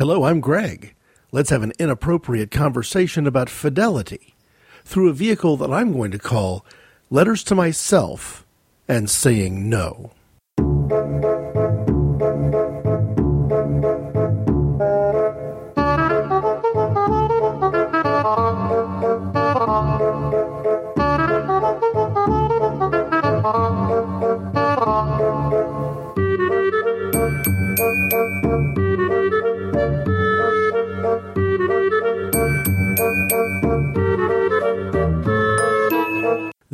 Hello, I'm Greg. Let's have an inappropriate conversation about fidelity through a vehicle that I'm going to call Letters to Myself and Saying No.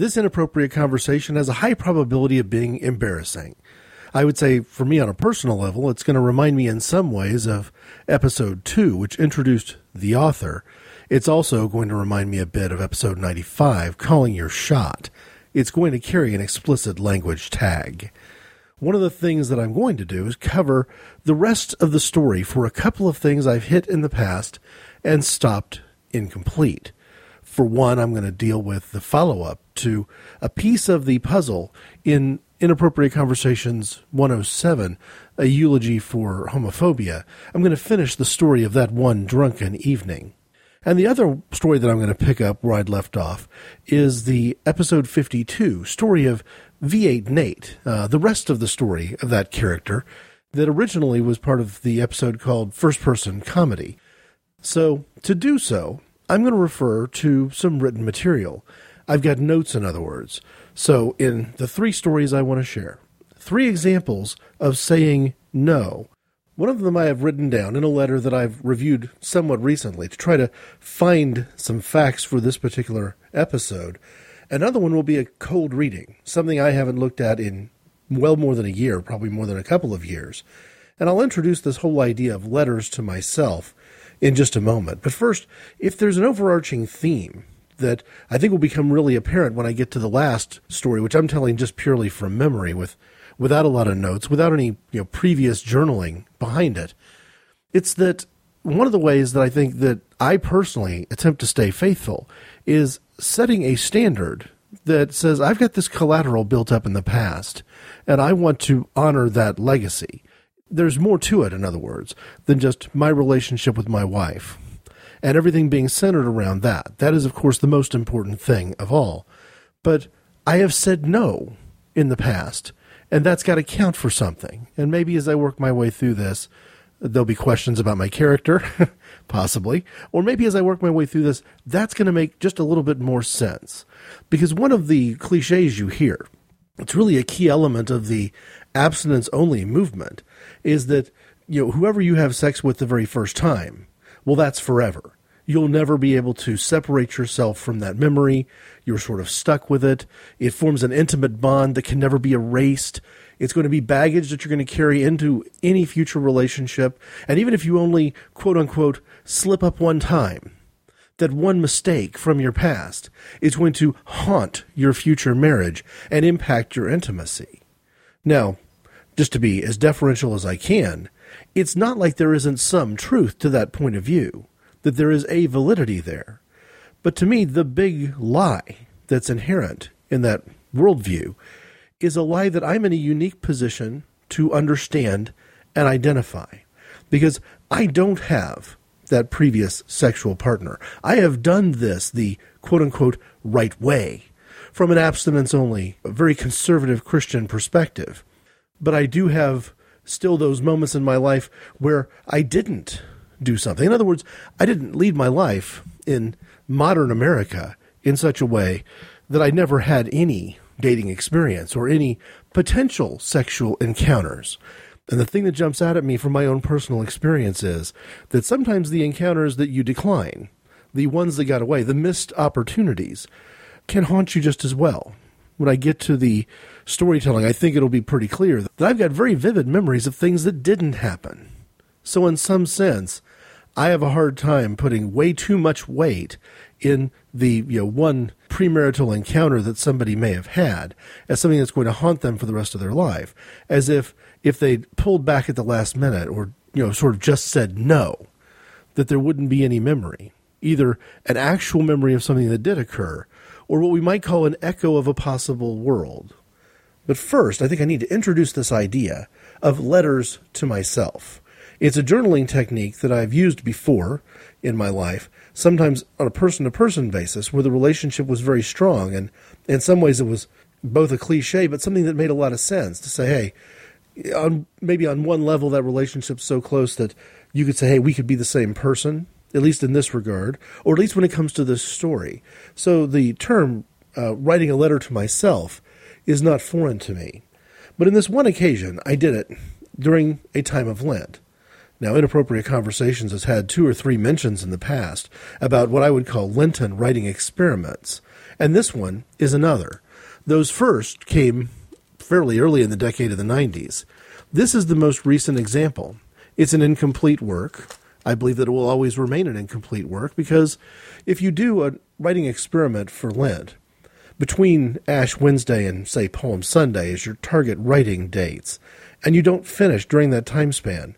This inappropriate conversation has a high probability of being embarrassing. I would say, for me on a personal level, it's going to remind me in some ways of episode 2, which introduced the author. It's also going to remind me a bit of episode 95, Calling Your Shot. It's going to carry an explicit language tag. One of the things that I'm going to do is cover the rest of the story for a couple of things I've hit in the past and stopped incomplete. For one, I'm going to deal with the follow up to a piece of the puzzle in Inappropriate Conversations 107, a eulogy for homophobia. I'm going to finish the story of that one drunken evening. And the other story that I'm going to pick up where I'd left off is the episode 52 story of V8 Nate, uh, the rest of the story of that character that originally was part of the episode called First Person Comedy. So, to do so, I'm going to refer to some written material. I've got notes, in other words. So, in the three stories I want to share, three examples of saying no. One of them I have written down in a letter that I've reviewed somewhat recently to try to find some facts for this particular episode. Another one will be a cold reading, something I haven't looked at in well more than a year, probably more than a couple of years. And I'll introduce this whole idea of letters to myself in just a moment. But first, if there's an overarching theme that I think will become really apparent when I get to the last story, which I'm telling just purely from memory with without a lot of notes, without any you know previous journaling behind it. It's that one of the ways that I think that I personally attempt to stay faithful is setting a standard that says I've got this collateral built up in the past and I want to honor that legacy there's more to it, in other words, than just my relationship with my wife and everything being centered around that. That is, of course, the most important thing of all. But I have said no in the past, and that's got to count for something. And maybe as I work my way through this, there'll be questions about my character, possibly. Or maybe as I work my way through this, that's going to make just a little bit more sense. Because one of the cliches you hear, it's really a key element of the abstinence only movement, is that you know whoever you have sex with the very first time, well, that's forever. You'll never be able to separate yourself from that memory. You're sort of stuck with it. It forms an intimate bond that can never be erased. It's going to be baggage that you're going to carry into any future relationship. And even if you only, quote unquote, slip up one time, that one mistake from your past is going to haunt your future marriage and impact your intimacy. Now, just to be as deferential as I can, it's not like there isn't some truth to that point of view, that there is a validity there. But to me, the big lie that's inherent in that worldview is a lie that I'm in a unique position to understand and identify. Because I don't have that previous sexual partner. I have done this the quote unquote right way from an abstinence only, very conservative Christian perspective but I do have still those moments in my life where I didn't do something. In other words, I didn't lead my life in modern America in such a way that I never had any dating experience or any potential sexual encounters. And the thing that jumps out at me from my own personal experience is that sometimes the encounters that you decline, the ones that got away, the missed opportunities, can haunt you just as well. When I get to the storytelling, I think it'll be pretty clear that I've got very vivid memories of things that didn't happen. So, in some sense, I have a hard time putting way too much weight in the you know one premarital encounter that somebody may have had as something that's going to haunt them for the rest of their life, as if if they pulled back at the last minute or you know sort of just said no, that there wouldn't be any memory, either an actual memory of something that did occur, or what we might call an echo of a possible world. But first, I think I need to introduce this idea of letters to myself. It's a journaling technique that I've used before in my life, sometimes on a person to person basis, where the relationship was very strong. And in some ways, it was both a cliche, but something that made a lot of sense to say, hey, on, maybe on one level, that relationship's so close that you could say, hey, we could be the same person, at least in this regard, or at least when it comes to this story. So the term uh, writing a letter to myself is not foreign to me. But in this one occasion, I did it during a time of Lent. Now, Inappropriate Conversations has had two or three mentions in the past about what I would call Lenten writing experiments, and this one is another. Those first came fairly early in the decade of the 90s. This is the most recent example. It's an incomplete work. I believe that it will always remain an incomplete work because if you do a writing experiment for Lent, between Ash Wednesday and, say, Palm Sunday as your target writing dates, and you don't finish during that time span,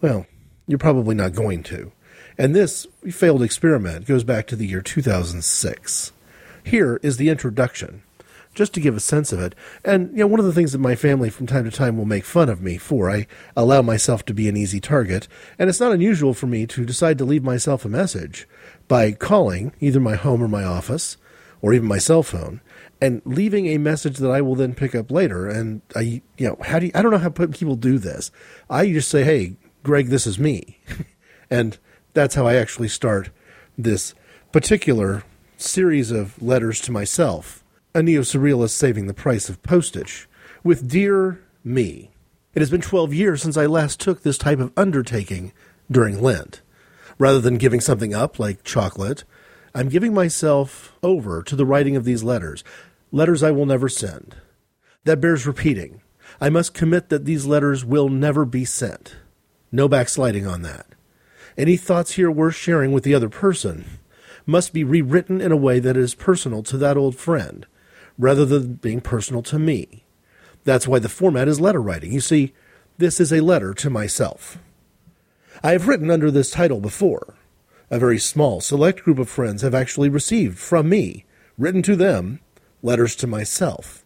well, you're probably not going to. And this failed experiment goes back to the year 2006. Here is the introduction, just to give a sense of it. And, you know, one of the things that my family from time to time will make fun of me for, I allow myself to be an easy target. And it's not unusual for me to decide to leave myself a message by calling either my home or my office, or even my cell phone, and leaving a message that I will then pick up later. And I, you know, how do you, I don't know how people do this. I just say, hey, Greg, this is me. and that's how I actually start this particular series of letters to myself, a neo surrealist saving the price of postage, with Dear Me. It has been 12 years since I last took this type of undertaking during Lent. Rather than giving something up like chocolate, I'm giving myself over to the writing of these letters, letters I will never send. That bears repeating. I must commit that these letters will never be sent. No backsliding on that. Any thoughts here worth sharing with the other person must be rewritten in a way that is personal to that old friend, rather than being personal to me. That's why the format is letter writing. You see, this is a letter to myself. I have written under this title before. A very small, select group of friends have actually received from me, written to them, letters to myself.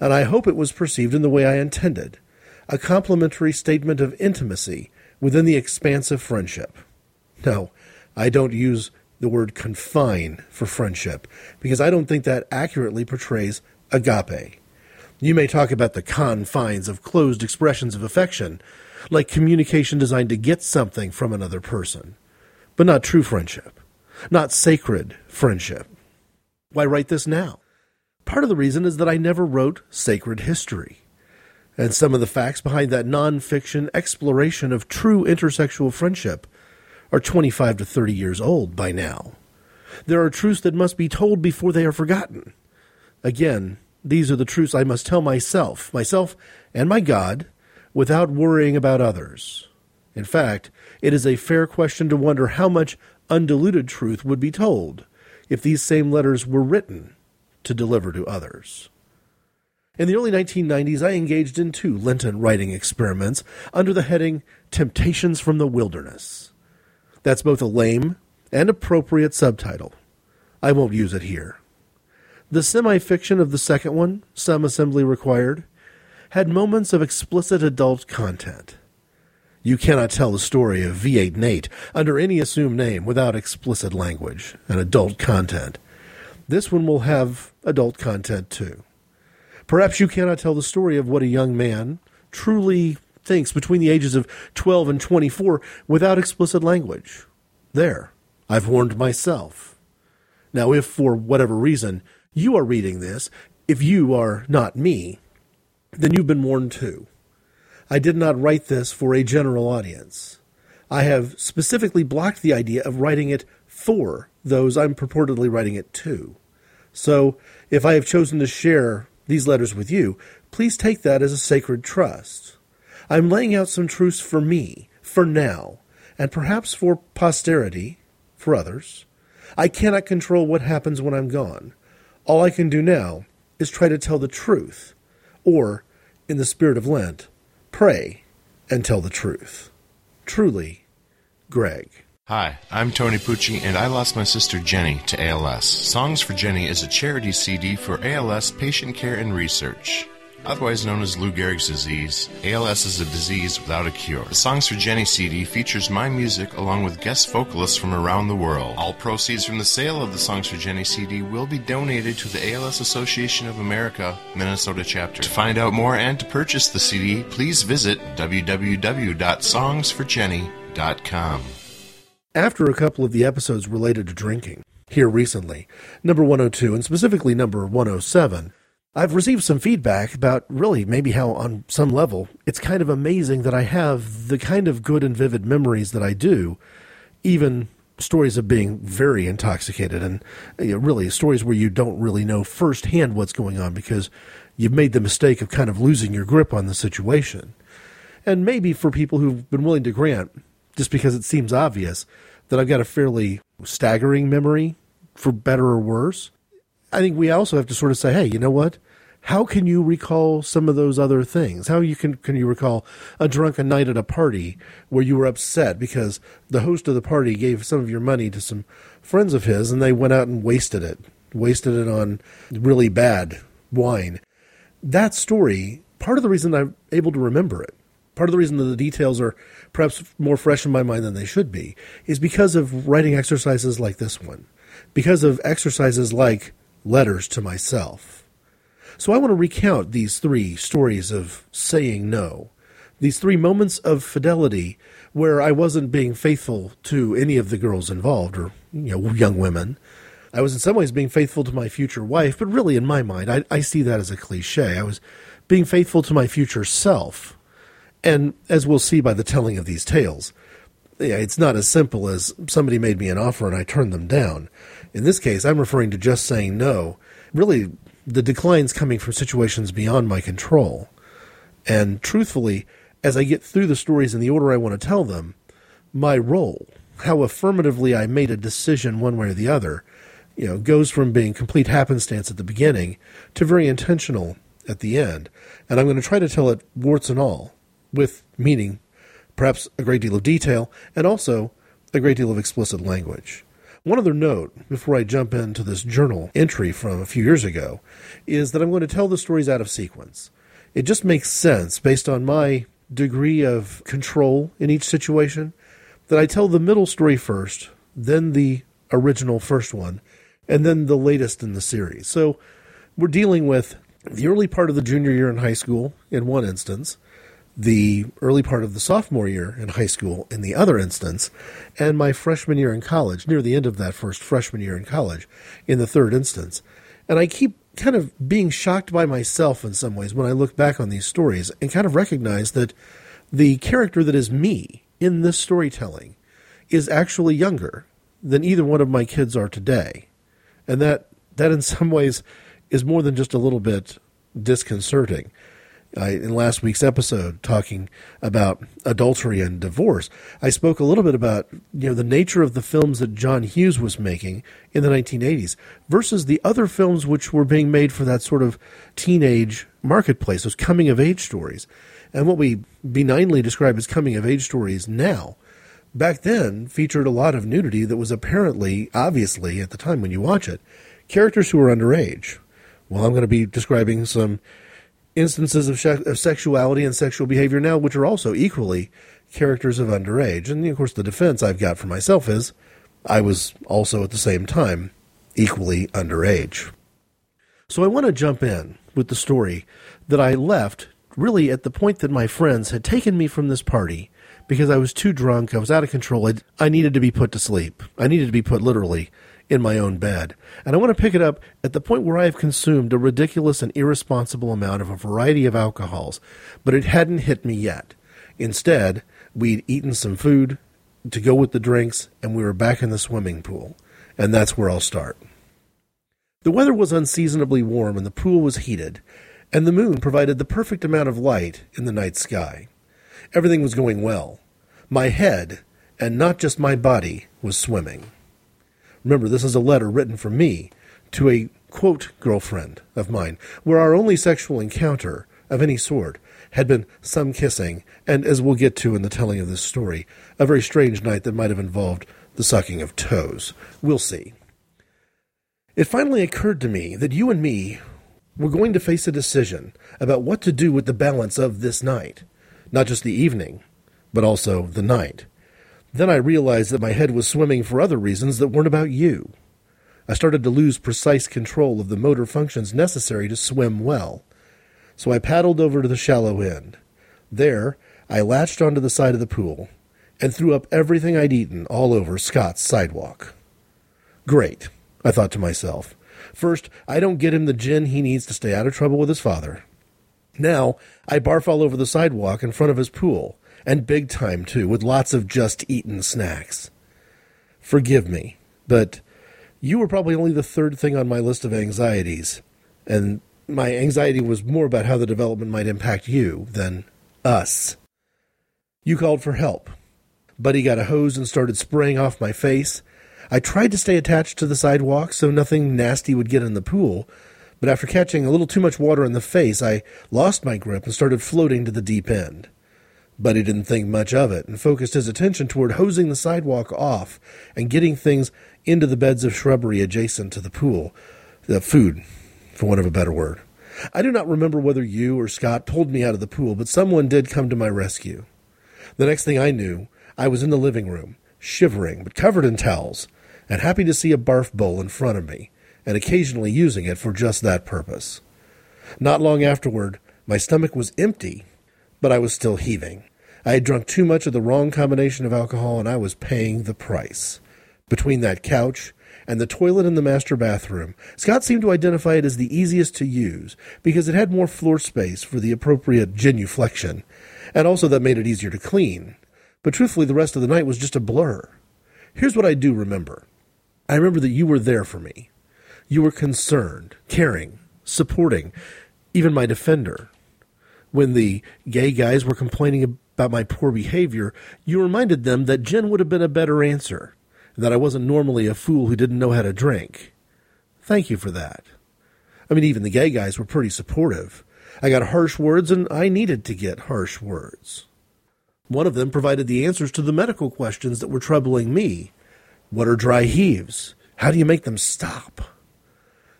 And I hope it was perceived in the way I intended a complimentary statement of intimacy within the expanse of friendship. No, I don't use the word confine for friendship because I don't think that accurately portrays agape. You may talk about the confines of closed expressions of affection, like communication designed to get something from another person, but not true friendship, not sacred friendship. Why write this now? Part of the reason is that I never wrote sacred history and some of the facts behind that nonfiction exploration of true intersexual friendship are 25 to 30 years old by now. There are truths that must be told before they are forgotten. Again, these are the truths I must tell myself, myself and my God, without worrying about others. In fact, it is a fair question to wonder how much undiluted truth would be told if these same letters were written to deliver to others. In the early 1990s, I engaged in two Lenten writing experiments under the heading Temptations from the Wilderness. That's both a lame and appropriate subtitle. I won't use it here. The semi fiction of the second one, Some Assembly Required, had moments of explicit adult content. You cannot tell the story of V8 Nate under any assumed name without explicit language and adult content. This one will have adult content too. Perhaps you cannot tell the story of what a young man truly thinks between the ages of 12 and 24 without explicit language. There, I've warned myself. Now, if for whatever reason you are reading this, if you are not me, then you've been warned too. I did not write this for a general audience. I have specifically blocked the idea of writing it for those I'm purportedly writing it to. So, if I have chosen to share these letters with you, please take that as a sacred trust. I'm laying out some truths for me, for now, and perhaps for posterity, for others. I cannot control what happens when I'm gone. All I can do now is try to tell the truth, or, in the spirit of Lent, pray and tell the truth. Truly, Greg. Hi, I'm Tony Pucci, and I lost my sister Jenny to ALS. Songs for Jenny is a charity CD for ALS patient care and research. Otherwise known as Lou Gehrig's disease, ALS is a disease without a cure. The Songs for Jenny CD features my music along with guest vocalists from around the world. All proceeds from the sale of the Songs for Jenny CD will be donated to the ALS Association of America, Minnesota chapter. To find out more and to purchase the CD, please visit www.songsforjenny.com. After a couple of the episodes related to drinking, here recently, number 102 and specifically number 107, I've received some feedback about really maybe how, on some level, it's kind of amazing that I have the kind of good and vivid memories that I do, even stories of being very intoxicated and you know, really stories where you don't really know firsthand what's going on because you've made the mistake of kind of losing your grip on the situation. And maybe for people who've been willing to grant, just because it seems obvious, that I've got a fairly staggering memory, for better or worse. I think we also have to sort of say, hey, you know what? How can you recall some of those other things? How you can can you recall a drunken night at a party where you were upset because the host of the party gave some of your money to some friends of his and they went out and wasted it, wasted it on really bad wine. That story, part of the reason I'm able to remember it, part of the reason that the details are perhaps more fresh in my mind than they should be, is because of writing exercises like this one, because of exercises like letters to myself. So I want to recount these three stories of saying no, these three moments of fidelity where I wasn't being faithful to any of the girls involved or you know young women. I was in some ways being faithful to my future wife, but really in my mind, I, I see that as a cliche. I was being faithful to my future self. And as we'll see by the telling of these tales, yeah, it's not as simple as somebody made me an offer and I turned them down. In this case, I'm referring to just saying no. Really, the decline's coming from situations beyond my control. And truthfully, as I get through the stories in the order I want to tell them, my role, how affirmatively I made a decision one way or the other, you know, goes from being complete happenstance at the beginning to very intentional at the end. And I'm going to try to tell it warts and all, with meaning, perhaps a great deal of detail, and also a great deal of explicit language. One other note before I jump into this journal entry from a few years ago is that I'm going to tell the stories out of sequence. It just makes sense based on my degree of control in each situation that I tell the middle story first, then the original first one, and then the latest in the series. So we're dealing with the early part of the junior year in high school in one instance, the early part of the sophomore year in high school in the other instance, and my freshman year in college, near the end of that first freshman year in college in the third instance. And I keep kind of being shocked by myself in some ways when I look back on these stories and kind of recognize that the character that is me in this storytelling is actually younger than either one of my kids are today. And that that in some ways is more than just a little bit disconcerting. I, in last week's episode talking about adultery and divorce, I spoke a little bit about you know the nature of the films that John Hughes was making in the 1980s versus the other films which were being made for that sort of teenage marketplace, those coming of age stories, and what we benignly describe as coming of age stories now. Back then, featured a lot of nudity that was apparently, obviously, at the time when you watch it, characters who were underage. Well, I'm going to be describing some instances of, sh- of sexuality and sexual behavior now, which are also equally characters of underage. And of course, the defense I've got for myself is I was also at the same time equally underage. So I want to jump in with the story that I left really at the point that my friends had taken me from this party because I was too drunk, I was out of control, I, I needed to be put to sleep. I needed to be put literally in my own bed. And I want to pick it up at the point where I have consumed a ridiculous and irresponsible amount of a variety of alcohols, but it hadn't hit me yet. Instead, we'd eaten some food to go with the drinks, and we were back in the swimming pool. And that's where I'll start. The weather was unseasonably warm, and the pool was heated, and the moon provided the perfect amount of light in the night sky. Everything was going well. My head, and not just my body, was swimming. Remember, this is a letter written from me to a quote girlfriend of mine, where our only sexual encounter of any sort had been some kissing, and as we'll get to in the telling of this story, a very strange night that might have involved the sucking of toes. We'll see. It finally occurred to me that you and me we're going to face a decision about what to do with the balance of this night. Not just the evening, but also the night. Then I realized that my head was swimming for other reasons that weren't about you. I started to lose precise control of the motor functions necessary to swim well. So I paddled over to the shallow end. There, I latched onto the side of the pool and threw up everything I'd eaten all over Scott's sidewalk. Great, I thought to myself. First, I don't get him the gin he needs to stay out of trouble with his father. Now, I barf all over the sidewalk in front of his pool, and big time too, with lots of just eaten snacks. Forgive me, but you were probably only the third thing on my list of anxieties, and my anxiety was more about how the development might impact you than us. You called for help. Buddy got a hose and started spraying off my face. I tried to stay attached to the sidewalk so nothing nasty would get in the pool, but after catching a little too much water in the face, I lost my grip and started floating to the deep end. Buddy didn't think much of it and focused his attention toward hosing the sidewalk off and getting things into the beds of shrubbery adjacent to the pool. The food, for want of a better word. I do not remember whether you or Scott pulled me out of the pool, but someone did come to my rescue. The next thing I knew, I was in the living room, shivering but covered in towels, and happy to see a barf bowl in front of me, and occasionally using it for just that purpose. Not long afterward, my stomach was empty, but I was still heaving. I had drunk too much of the wrong combination of alcohol, and I was paying the price. Between that couch and the toilet in the master bathroom, Scott seemed to identify it as the easiest to use because it had more floor space for the appropriate genuflection, and also that made it easier to clean. But truthfully, the rest of the night was just a blur. Here's what I do remember I remember that you were there for me. You were concerned, caring, supporting, even my defender. When the gay guys were complaining about my poor behavior, you reminded them that gin would have been a better answer, and that I wasn't normally a fool who didn't know how to drink. Thank you for that. I mean, even the gay guys were pretty supportive. I got harsh words, and I needed to get harsh words. One of them provided the answers to the medical questions that were troubling me. What are dry heaves? How do you make them stop?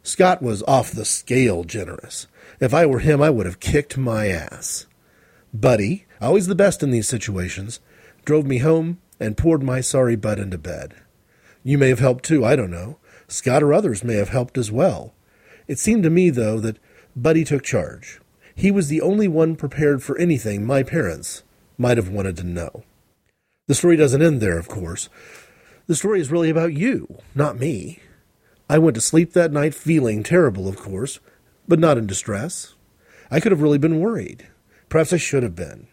Scott was off the scale generous. If I were him, I would have kicked my ass. Buddy, always the best in these situations, drove me home and poured my sorry butt into bed. You may have helped too, I don't know. Scott or others may have helped as well. It seemed to me, though, that Buddy took charge. He was the only one prepared for anything my parents might have wanted to know. The story doesn't end there, of course. The story is really about you, not me. I went to sleep that night feeling terrible, of course, but not in distress. I could have really been worried. Perhaps I should have been.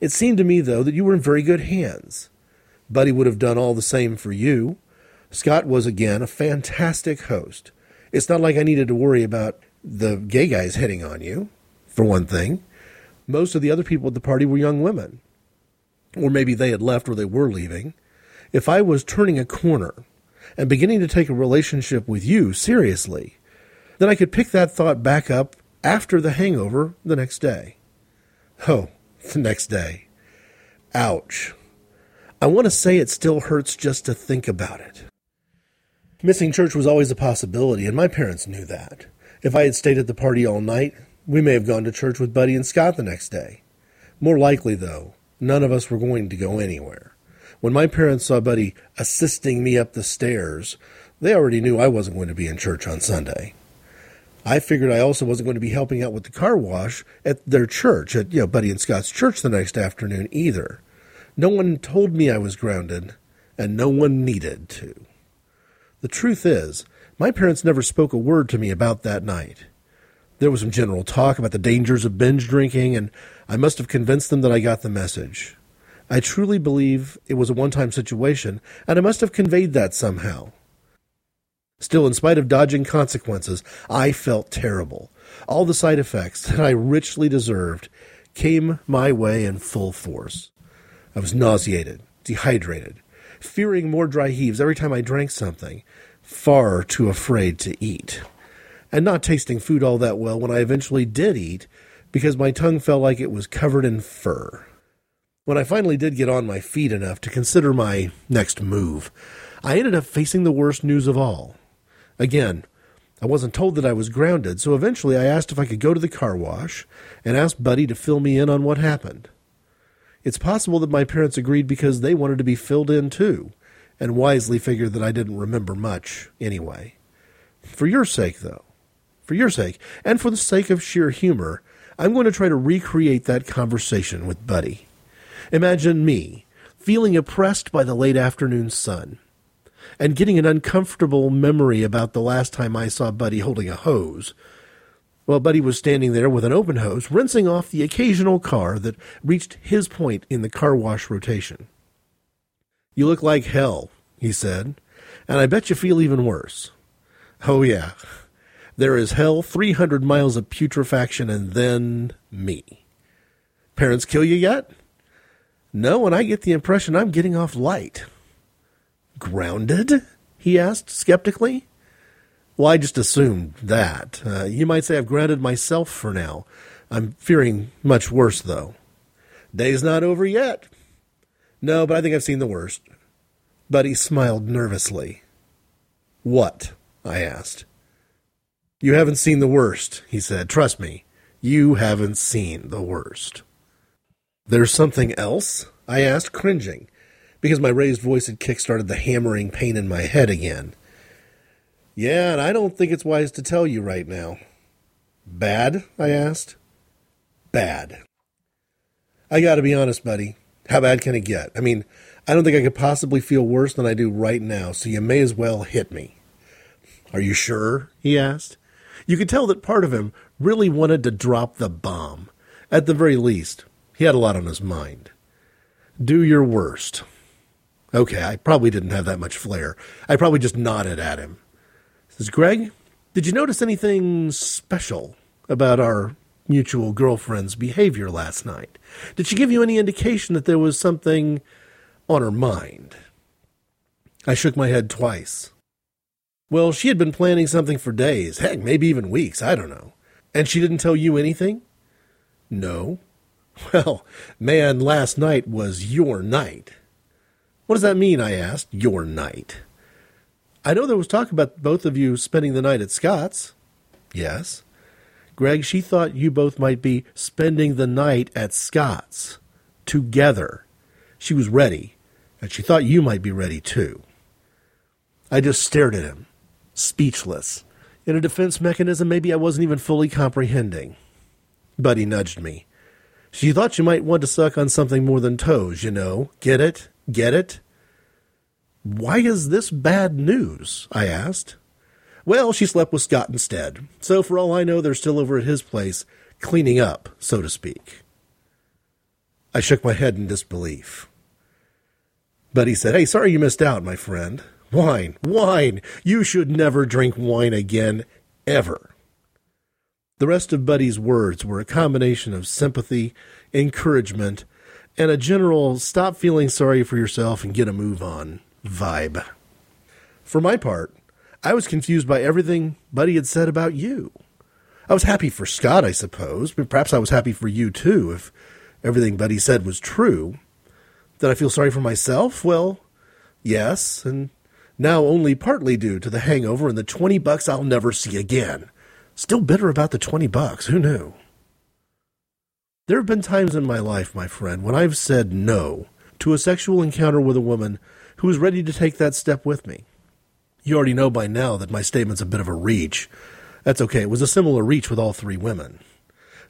It seemed to me, though, that you were in very good hands. Buddy would have done all the same for you. Scott was, again, a fantastic host. It's not like I needed to worry about the gay guys hitting on you, for one thing. Most of the other people at the party were young women. Or maybe they had left or they were leaving. If I was turning a corner and beginning to take a relationship with you seriously, then I could pick that thought back up after the hangover the next day. Oh, the next day. Ouch. I want to say it still hurts just to think about it. Missing church was always a possibility, and my parents knew that. If I had stayed at the party all night, we may have gone to church with Buddy and Scott the next day. More likely, though, none of us were going to go anywhere. When my parents saw Buddy assisting me up the stairs, they already knew I wasn't going to be in church on Sunday. I figured I also wasn't going to be helping out with the car wash at their church, at you know Buddy and Scott's church the next afternoon either. No one told me I was grounded, and no one needed to. The truth is, my parents never spoke a word to me about that night. There was some general talk about the dangers of binge drinking, and I must have convinced them that I got the message. I truly believe it was a one time situation, and I must have conveyed that somehow. Still, in spite of dodging consequences, I felt terrible. All the side effects that I richly deserved came my way in full force. I was nauseated, dehydrated, fearing more dry heaves every time I drank something, far too afraid to eat, and not tasting food all that well when I eventually did eat because my tongue felt like it was covered in fur. When I finally did get on my feet enough to consider my next move, I ended up facing the worst news of all. Again, I wasn't told that I was grounded, so eventually I asked if I could go to the car wash and asked Buddy to fill me in on what happened. It's possible that my parents agreed because they wanted to be filled in too, and wisely figured that I didn't remember much anyway. For your sake, though, for your sake, and for the sake of sheer humor, I'm going to try to recreate that conversation with Buddy. Imagine me, feeling oppressed by the late afternoon sun, and getting an uncomfortable memory about the last time I saw Buddy holding a hose. Well, Buddy was standing there with an open hose, rinsing off the occasional car that reached his point in the car wash rotation. You look like hell, he said, and I bet you feel even worse. Oh, yeah. There is hell, 300 miles of putrefaction, and then me. Parents kill you yet? No, and I get the impression I'm getting off light. Grounded? he asked skeptically. Well, I just assumed that. Uh, you might say I've grounded myself for now. I'm fearing much worse, though. Day's not over yet. No, but I think I've seen the worst. Buddy smiled nervously. What? I asked. You haven't seen the worst, he said. Trust me, you haven't seen the worst. There's something else? I asked, cringing, because my raised voice had kick-started the hammering pain in my head again. Yeah, and I don't think it's wise to tell you right now. Bad? I asked. Bad. I gotta be honest, buddy. How bad can it get? I mean, I don't think I could possibly feel worse than I do right now, so you may as well hit me. Are you sure? he asked. You could tell that part of him really wanted to drop the bomb. At the very least, he had a lot on his mind. Do your worst. Okay, I probably didn't have that much flair. I probably just nodded at him. Says Greg, did you notice anything special about our mutual girlfriend's behavior last night? Did she give you any indication that there was something on her mind? I shook my head twice. Well, she had been planning something for days, heck, maybe even weeks, I don't know. And she didn't tell you anything? No. Well, man, last night was your night. What does that mean? I asked. Your night. I know there was talk about both of you spending the night at Scott's. Yes. Greg, she thought you both might be spending the night at Scott's together. She was ready, and she thought you might be ready too. I just stared at him, speechless. In a defense mechanism, maybe I wasn't even fully comprehending. Buddy nudged me. She thought you might want to suck on something more than toes, you know. Get it? Get it? Why is this bad news? I asked. Well, she slept with Scott instead, so for all I know, they're still over at his place, cleaning up, so to speak. I shook my head in disbelief. But he said, Hey, sorry you missed out, my friend. Wine, wine! You should never drink wine again, ever. The rest of Buddy's words were a combination of sympathy, encouragement, and a general stop feeling sorry for yourself and get a move on vibe. For my part, I was confused by everything Buddy had said about you. I was happy for Scott, I suppose, but perhaps I was happy for you too, if everything Buddy said was true. Did I feel sorry for myself? Well, yes, and now only partly due to the hangover and the 20 bucks I'll never see again. Still bitter about the 20 bucks. Who knew? There have been times in my life, my friend, when I've said no to a sexual encounter with a woman who was ready to take that step with me. You already know by now that my statement's a bit of a reach. That's okay. It was a similar reach with all three women.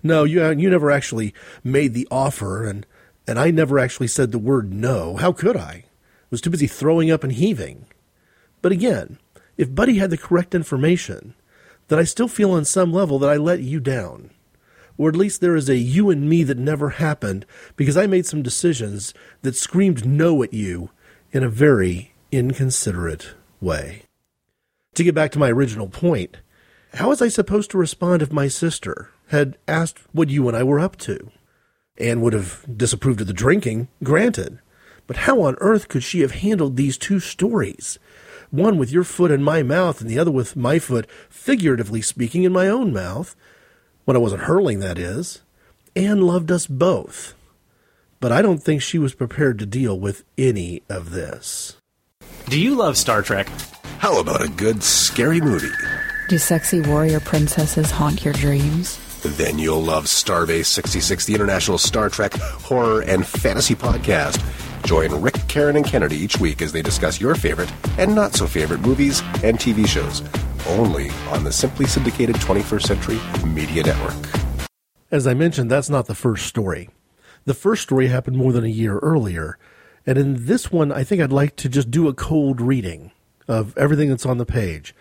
No, you uh, you never actually made the offer and and I never actually said the word no. How could I? I was too busy throwing up and heaving. But again, if Buddy had the correct information, then I still feel on some level that I let you down. Or at least there is a you and me that never happened because I made some decisions that screamed no at you in a very inconsiderate way. To get back to my original point, how was I supposed to respond if my sister had asked what you and I were up to? and would have disapproved of the drinking, granted. But how on earth could she have handled these two stories? one with your foot in my mouth and the other with my foot, figuratively speaking, in my own mouth, when I wasn't hurling, that is. Anne loved us both. But I don't think she was prepared to deal with any of this. Do you love Star Trek? How about a good scary movie? Do sexy warrior princesses haunt your dreams? Then you'll love Starbase 66, the international Star Trek horror and fantasy podcast. Join Rick, Karen, and Kennedy each week as they discuss your favorite and not so favorite movies and TV shows. Only on the Simply Syndicated 21st Century Media Network. As I mentioned, that's not the first story. The first story happened more than a year earlier. And in this one, I think I'd like to just do a cold reading of everything that's on the page.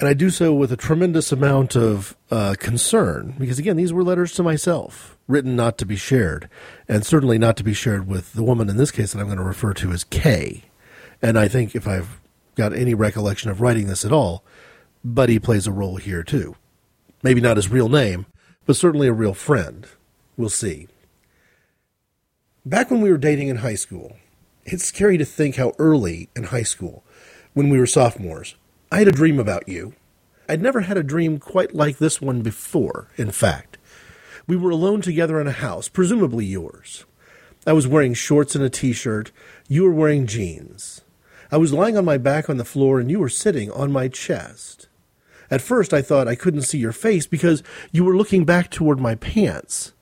And I do so with a tremendous amount of uh, concern because, again, these were letters to myself, written not to be shared, and certainly not to be shared with the woman in this case that I'm going to refer to as Kay. And I think if I've got any recollection of writing this at all, Buddy plays a role here too. Maybe not his real name, but certainly a real friend. We'll see. Back when we were dating in high school, it's scary to think how early in high school, when we were sophomores, I had a dream about you. I'd never had a dream quite like this one before, in fact. We were alone together in a house, presumably yours. I was wearing shorts and a t shirt. You were wearing jeans. I was lying on my back on the floor, and you were sitting on my chest. At first, I thought I couldn't see your face because you were looking back toward my pants.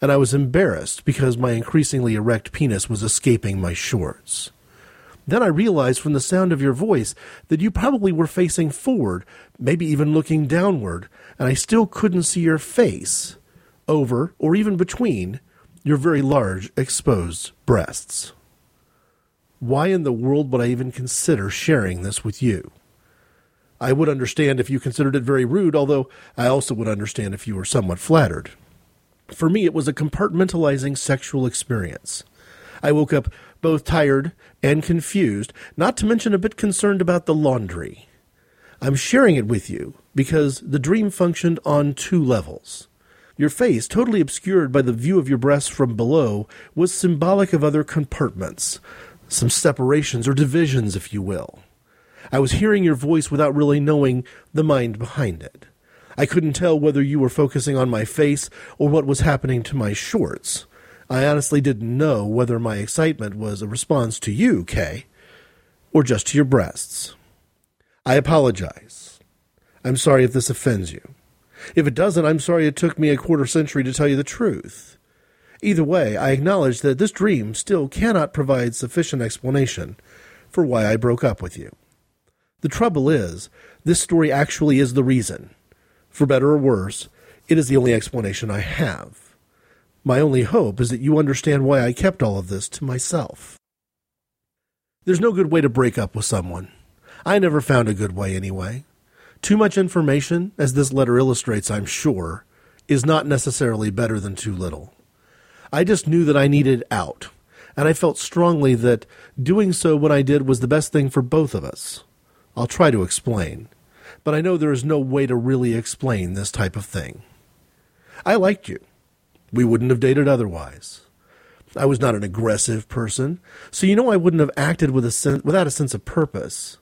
And I was embarrassed because my increasingly erect penis was escaping my shorts. Then I realized from the sound of your voice that you probably were facing forward, maybe even looking downward, and I still couldn't see your face over or even between your very large exposed breasts. Why in the world would I even consider sharing this with you? I would understand if you considered it very rude, although I also would understand if you were somewhat flattered. For me, it was a compartmentalizing sexual experience. I woke up both tired and confused, not to mention a bit concerned about the laundry. I'm sharing it with you because the dream functioned on two levels. Your face, totally obscured by the view of your breasts from below, was symbolic of other compartments, some separations or divisions, if you will. I was hearing your voice without really knowing the mind behind it. I couldn't tell whether you were focusing on my face or what was happening to my shorts. I honestly didn't know whether my excitement was a response to you, Kay, or just to your breasts. I apologize. I'm sorry if this offends you. If it doesn't, I'm sorry it took me a quarter century to tell you the truth. Either way, I acknowledge that this dream still cannot provide sufficient explanation for why I broke up with you. The trouble is, this story actually is the reason. For better or worse, it is the only explanation I have. My only hope is that you understand why I kept all of this to myself. There's no good way to break up with someone. I never found a good way anyway. Too much information, as this letter illustrates, I'm sure, is not necessarily better than too little. I just knew that I needed out, and I felt strongly that doing so when I did was the best thing for both of us. I'll try to explain, but I know there is no way to really explain this type of thing. I liked you. We wouldn't have dated otherwise. I was not an aggressive person, so you know I wouldn't have acted with a sen- without a sense of purpose.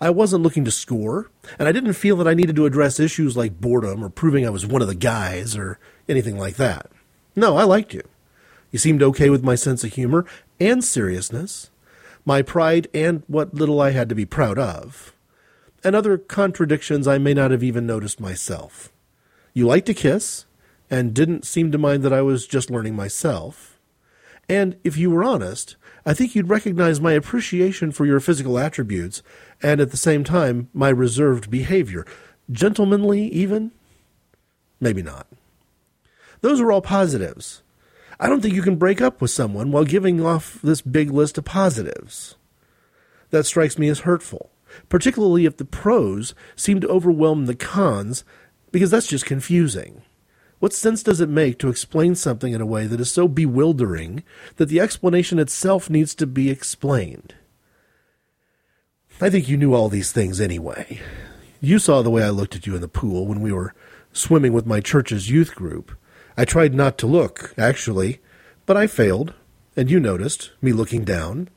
I wasn't looking to score, and I didn't feel that I needed to address issues like boredom or proving I was one of the guys or anything like that. No, I liked you. You seemed okay with my sense of humor and seriousness, my pride and what little I had to be proud of, and other contradictions I may not have even noticed myself. You liked to kiss, and didn't seem to mind that I was just learning myself. And if you were honest, I think you'd recognize my appreciation for your physical attributes and at the same time my reserved behavior. Gentlemanly, even? Maybe not. Those are all positives. I don't think you can break up with someone while giving off this big list of positives. That strikes me as hurtful, particularly if the pros seem to overwhelm the cons, because that's just confusing. What sense does it make to explain something in a way that is so bewildering that the explanation itself needs to be explained? I think you knew all these things anyway. You saw the way I looked at you in the pool when we were swimming with my church's youth group. I tried not to look, actually, but I failed, and you noticed me looking down.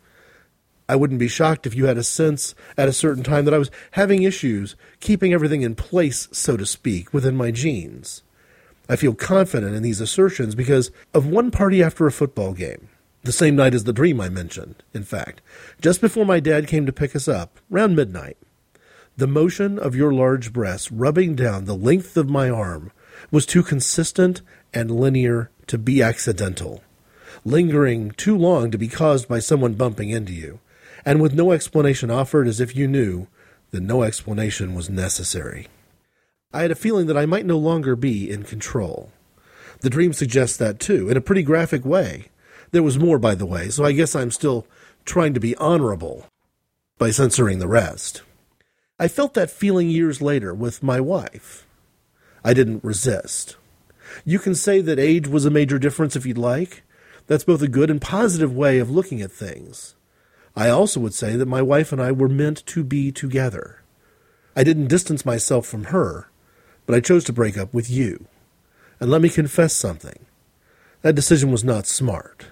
I wouldn't be shocked if you had a sense at a certain time that I was having issues keeping everything in place, so to speak, within my jeans. I feel confident in these assertions because of one party after a football game, the same night as the dream I mentioned, in fact, just before my dad came to pick us up, round midnight. The motion of your large breasts rubbing down the length of my arm was too consistent and linear to be accidental, lingering too long to be caused by someone bumping into you, and with no explanation offered as if you knew that no explanation was necessary. I had a feeling that I might no longer be in control. The dream suggests that too, in a pretty graphic way. There was more, by the way, so I guess I'm still trying to be honorable by censoring the rest. I felt that feeling years later with my wife. I didn't resist. You can say that age was a major difference if you'd like. That's both a good and positive way of looking at things. I also would say that my wife and I were meant to be together. I didn't distance myself from her, but I chose to break up with you. And let me confess something. That decision was not smart.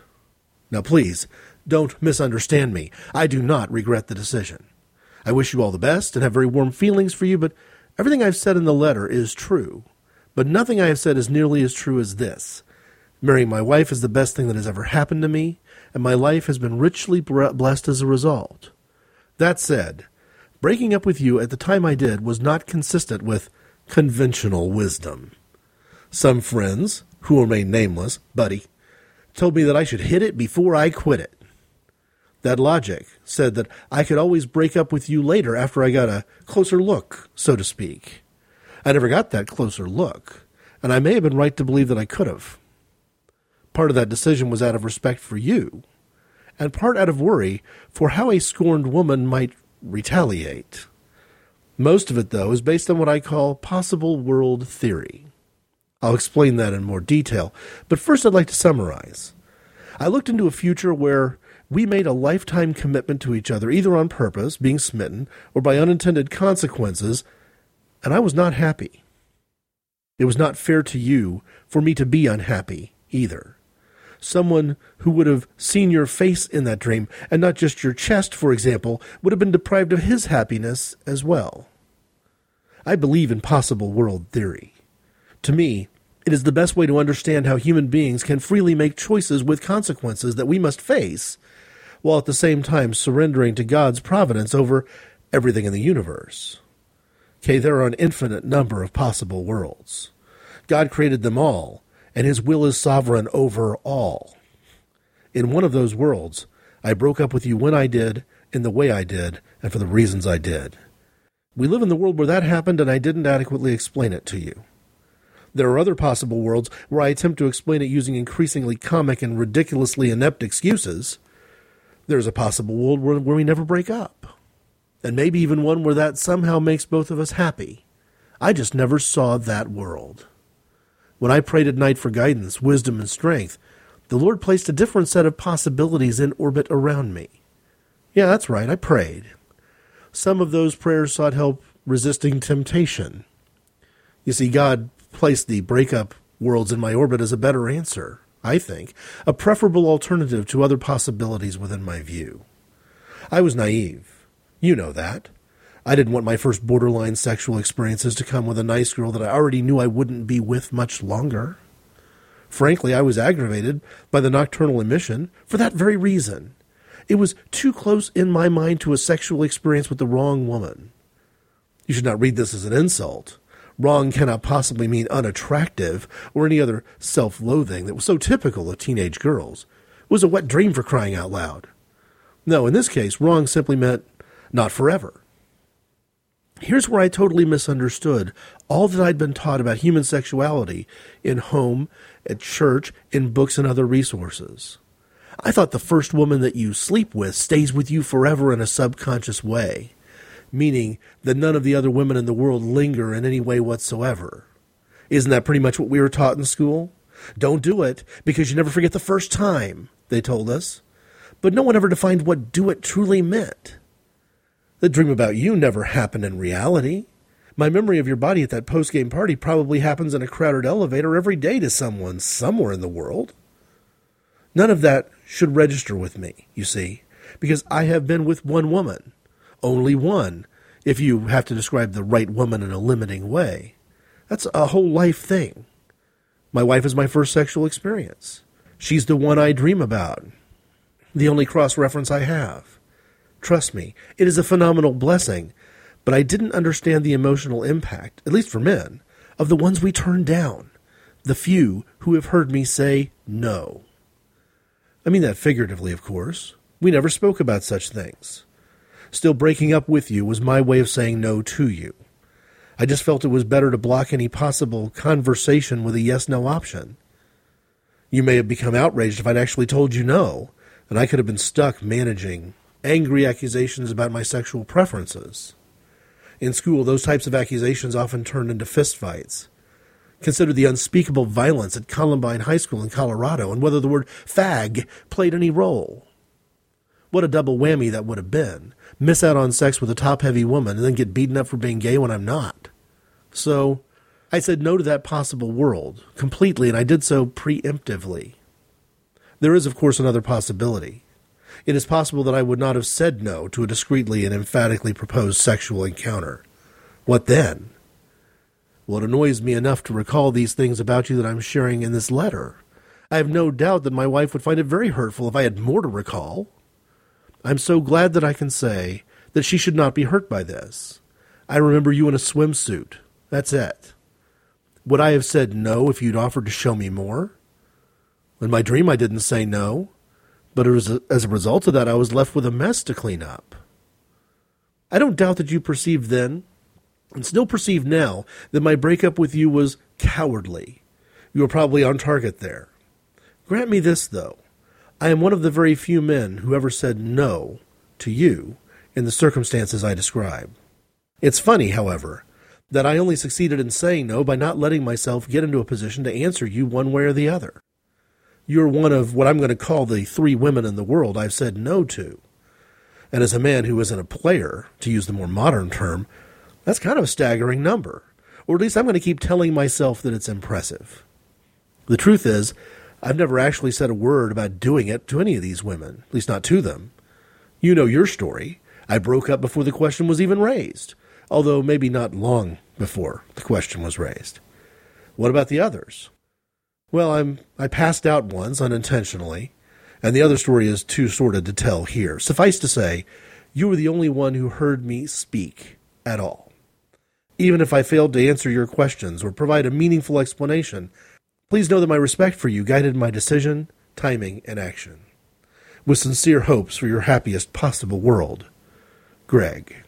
Now, please, don't misunderstand me. I do not regret the decision. I wish you all the best and have very warm feelings for you, but everything I've said in the letter is true. But nothing I have said is nearly as true as this. Marrying my wife is the best thing that has ever happened to me, and my life has been richly blessed as a result. That said, breaking up with you at the time I did was not consistent with conventional wisdom. Some friends, who remain nameless, Buddy, told me that I should hit it before I quit it. That logic said that I could always break up with you later after I got a closer look, so to speak. I never got that closer look, and I may have been right to believe that I could have. Part of that decision was out of respect for you, and part out of worry for how a scorned woman might retaliate. Most of it, though, is based on what I call possible world theory. I'll explain that in more detail, but first I'd like to summarize. I looked into a future where we made a lifetime commitment to each other, either on purpose, being smitten, or by unintended consequences, and I was not happy. It was not fair to you for me to be unhappy either. Someone who would have seen your face in that dream, and not just your chest, for example, would have been deprived of his happiness as well. I believe in possible world theory. To me, it is the best way to understand how human beings can freely make choices with consequences that we must face, while at the same time surrendering to God's providence over everything in the universe. Okay, there are an infinite number of possible worlds. God created them all, and his will is sovereign over all. In one of those worlds, I broke up with you when I did, in the way I did, and for the reasons I did. We live in the world where that happened, and I didn't adequately explain it to you. There are other possible worlds where I attempt to explain it using increasingly comic and ridiculously inept excuses. There's a possible world where, where we never break up. And maybe even one where that somehow makes both of us happy. I just never saw that world. When I prayed at night for guidance, wisdom, and strength, the Lord placed a different set of possibilities in orbit around me. Yeah, that's right, I prayed. Some of those prayers sought help resisting temptation. You see, God placed the breakup worlds in my orbit as a better answer, I think, a preferable alternative to other possibilities within my view. I was naive. You know that. I didn't want my first borderline sexual experiences to come with a nice girl that I already knew I wouldn't be with much longer. Frankly, I was aggravated by the nocturnal emission for that very reason. It was too close in my mind to a sexual experience with the wrong woman. You should not read this as an insult. Wrong cannot possibly mean unattractive or any other self loathing that was so typical of teenage girls. It was a wet dream for crying out loud. No, in this case, wrong simply meant not forever. Here's where I totally misunderstood all that I'd been taught about human sexuality in home, at church, in books, and other resources. I thought the first woman that you sleep with stays with you forever in a subconscious way, meaning that none of the other women in the world linger in any way whatsoever. Isn't that pretty much what we were taught in school? Don't do it because you never forget the first time, they told us. But no one ever defined what do it truly meant. The dream about you never happened in reality. My memory of your body at that post game party probably happens in a crowded elevator every day to someone somewhere in the world. None of that should register with me, you see, because I have been with one woman. Only one, if you have to describe the right woman in a limiting way. That's a whole life thing. My wife is my first sexual experience. She's the one I dream about. The only cross reference I have. Trust me, it is a phenomenal blessing, but I didn't understand the emotional impact, at least for men, of the ones we turned down, the few who have heard me say no. I mean that figuratively, of course. We never spoke about such things. Still, breaking up with you was my way of saying no to you. I just felt it was better to block any possible conversation with a yes no option. You may have become outraged if I'd actually told you no, and I could have been stuck managing angry accusations about my sexual preferences. In school, those types of accusations often turned into fistfights. Consider the unspeakable violence at Columbine High School in Colorado and whether the word fag played any role. What a double whammy that would have been. Miss out on sex with a top heavy woman and then get beaten up for being gay when I'm not. So, I said no to that possible world completely, and I did so preemptively. There is, of course, another possibility. It is possible that I would not have said no to a discreetly and emphatically proposed sexual encounter. What then? Well, it annoys me enough to recall these things about you that I'm sharing in this letter. I have no doubt that my wife would find it very hurtful if I had more to recall. I'm so glad that I can say that she should not be hurt by this. I remember you in a swimsuit. That's it. Would I have said no if you'd offered to show me more? In my dream, I didn't say no, but as a, as a result of that, I was left with a mess to clean up. I don't doubt that you perceived then, and still perceive now, that my breakup with you was cowardly. You were probably on target there. Grant me this, though. I am one of the very few men who ever said no to you in the circumstances I describe. It's funny, however, that I only succeeded in saying no by not letting myself get into a position to answer you one way or the other. You're one of what I'm going to call the three women in the world I've said no to. And as a man who isn't a player, to use the more modern term, that's kind of a staggering number. Or at least I'm going to keep telling myself that it's impressive. The truth is, I've never actually said a word about doing it to any of these women, at least not to them. You know your story. I broke up before the question was even raised although maybe not long before the question was raised. What about the others? Well, I'm I passed out once unintentionally, and the other story is too sordid to tell here. Suffice to say, you were the only one who heard me speak at all. Even if I failed to answer your questions or provide a meaningful explanation, please know that my respect for you guided my decision, timing, and action. With sincere hopes for your happiest possible world, Greg.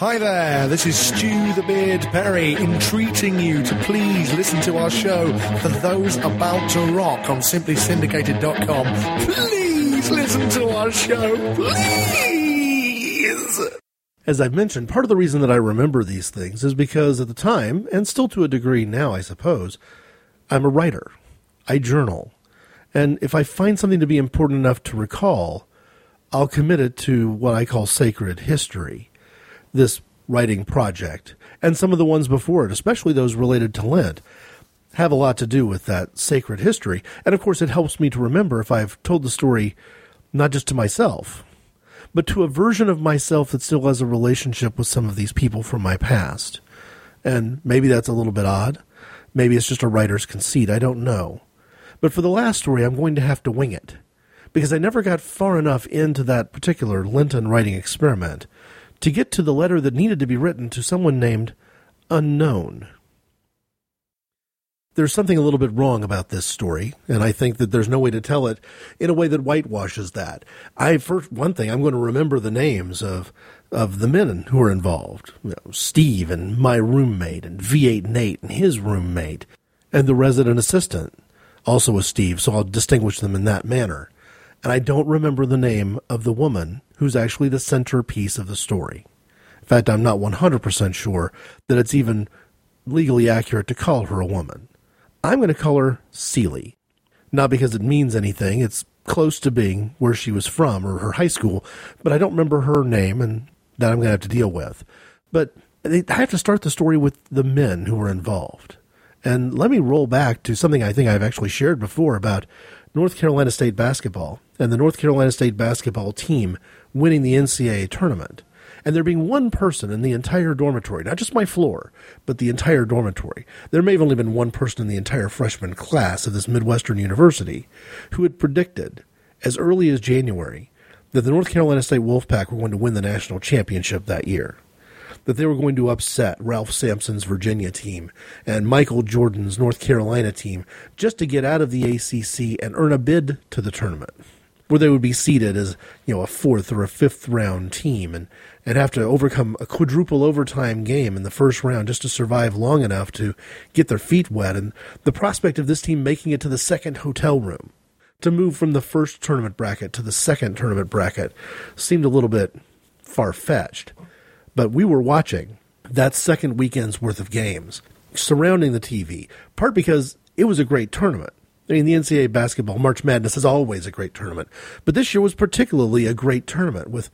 Hi there, this is Stu the Beard Perry entreating you to please listen to our show for those about to rock on simplysyndicated.com. Please listen to our show, please! As I've mentioned, part of the reason that I remember these things is because at the time, and still to a degree now, I suppose, I'm a writer. I journal. And if I find something to be important enough to recall, I'll commit it to what I call sacred history this writing project, and some of the ones before it, especially those related to Lent, have a lot to do with that sacred history. And of course, it helps me to remember if I've told the story not just to myself, but to a version of myself that still has a relationship with some of these people from my past. And maybe that's a little bit odd. Maybe it's just a writer's conceit. I don't know. But for the last story, I'm going to have to wing it because I never got far enough into that particular Lenten writing experiment to get to the letter that needed to be written to someone named Unknown. There's something a little bit wrong about this story, and I think that there's no way to tell it in a way that whitewashes that. I first one thing I'm going to remember the names of of the men who are involved. You know, Steve and my roommate, and V8 Nate and his roommate, and the resident assistant, also a Steve. So I'll distinguish them in that manner. And I don't remember the name of the woman who's actually the centerpiece of the story. In fact, I'm not 100% sure that it's even legally accurate to call her a woman. I'm going to call her Seely. Not because it means anything, it's close to being where she was from or her high school, but I don't remember her name, and that I'm going to have to deal with. But I have to start the story with the men who were involved. And let me roll back to something I think I've actually shared before about North Carolina State basketball and the North Carolina State basketball team winning the NCAA tournament. And there being one person in the entire dormitory, not just my floor, but the entire dormitory. There may have only been one person in the entire freshman class of this Midwestern university who had predicted as early as January that the North Carolina State Wolfpack were going to win the national championship that year. that they were going to upset Ralph Sampson's Virginia team and Michael Jordan's North Carolina team just to get out of the ACC and earn a bid to the tournament where they would be seeded as you know a fourth or a fifth round team and and have to overcome a quadruple overtime game in the first round just to survive long enough to get their feet wet and the prospect of this team making it to the second hotel room. To move from the first tournament bracket to the second tournament bracket seemed a little bit far fetched but we were watching that second weekend's worth of games surrounding the TV part because it was a great tournament. I mean, the NCAA basketball March Madness is always a great tournament, but this year was particularly a great tournament with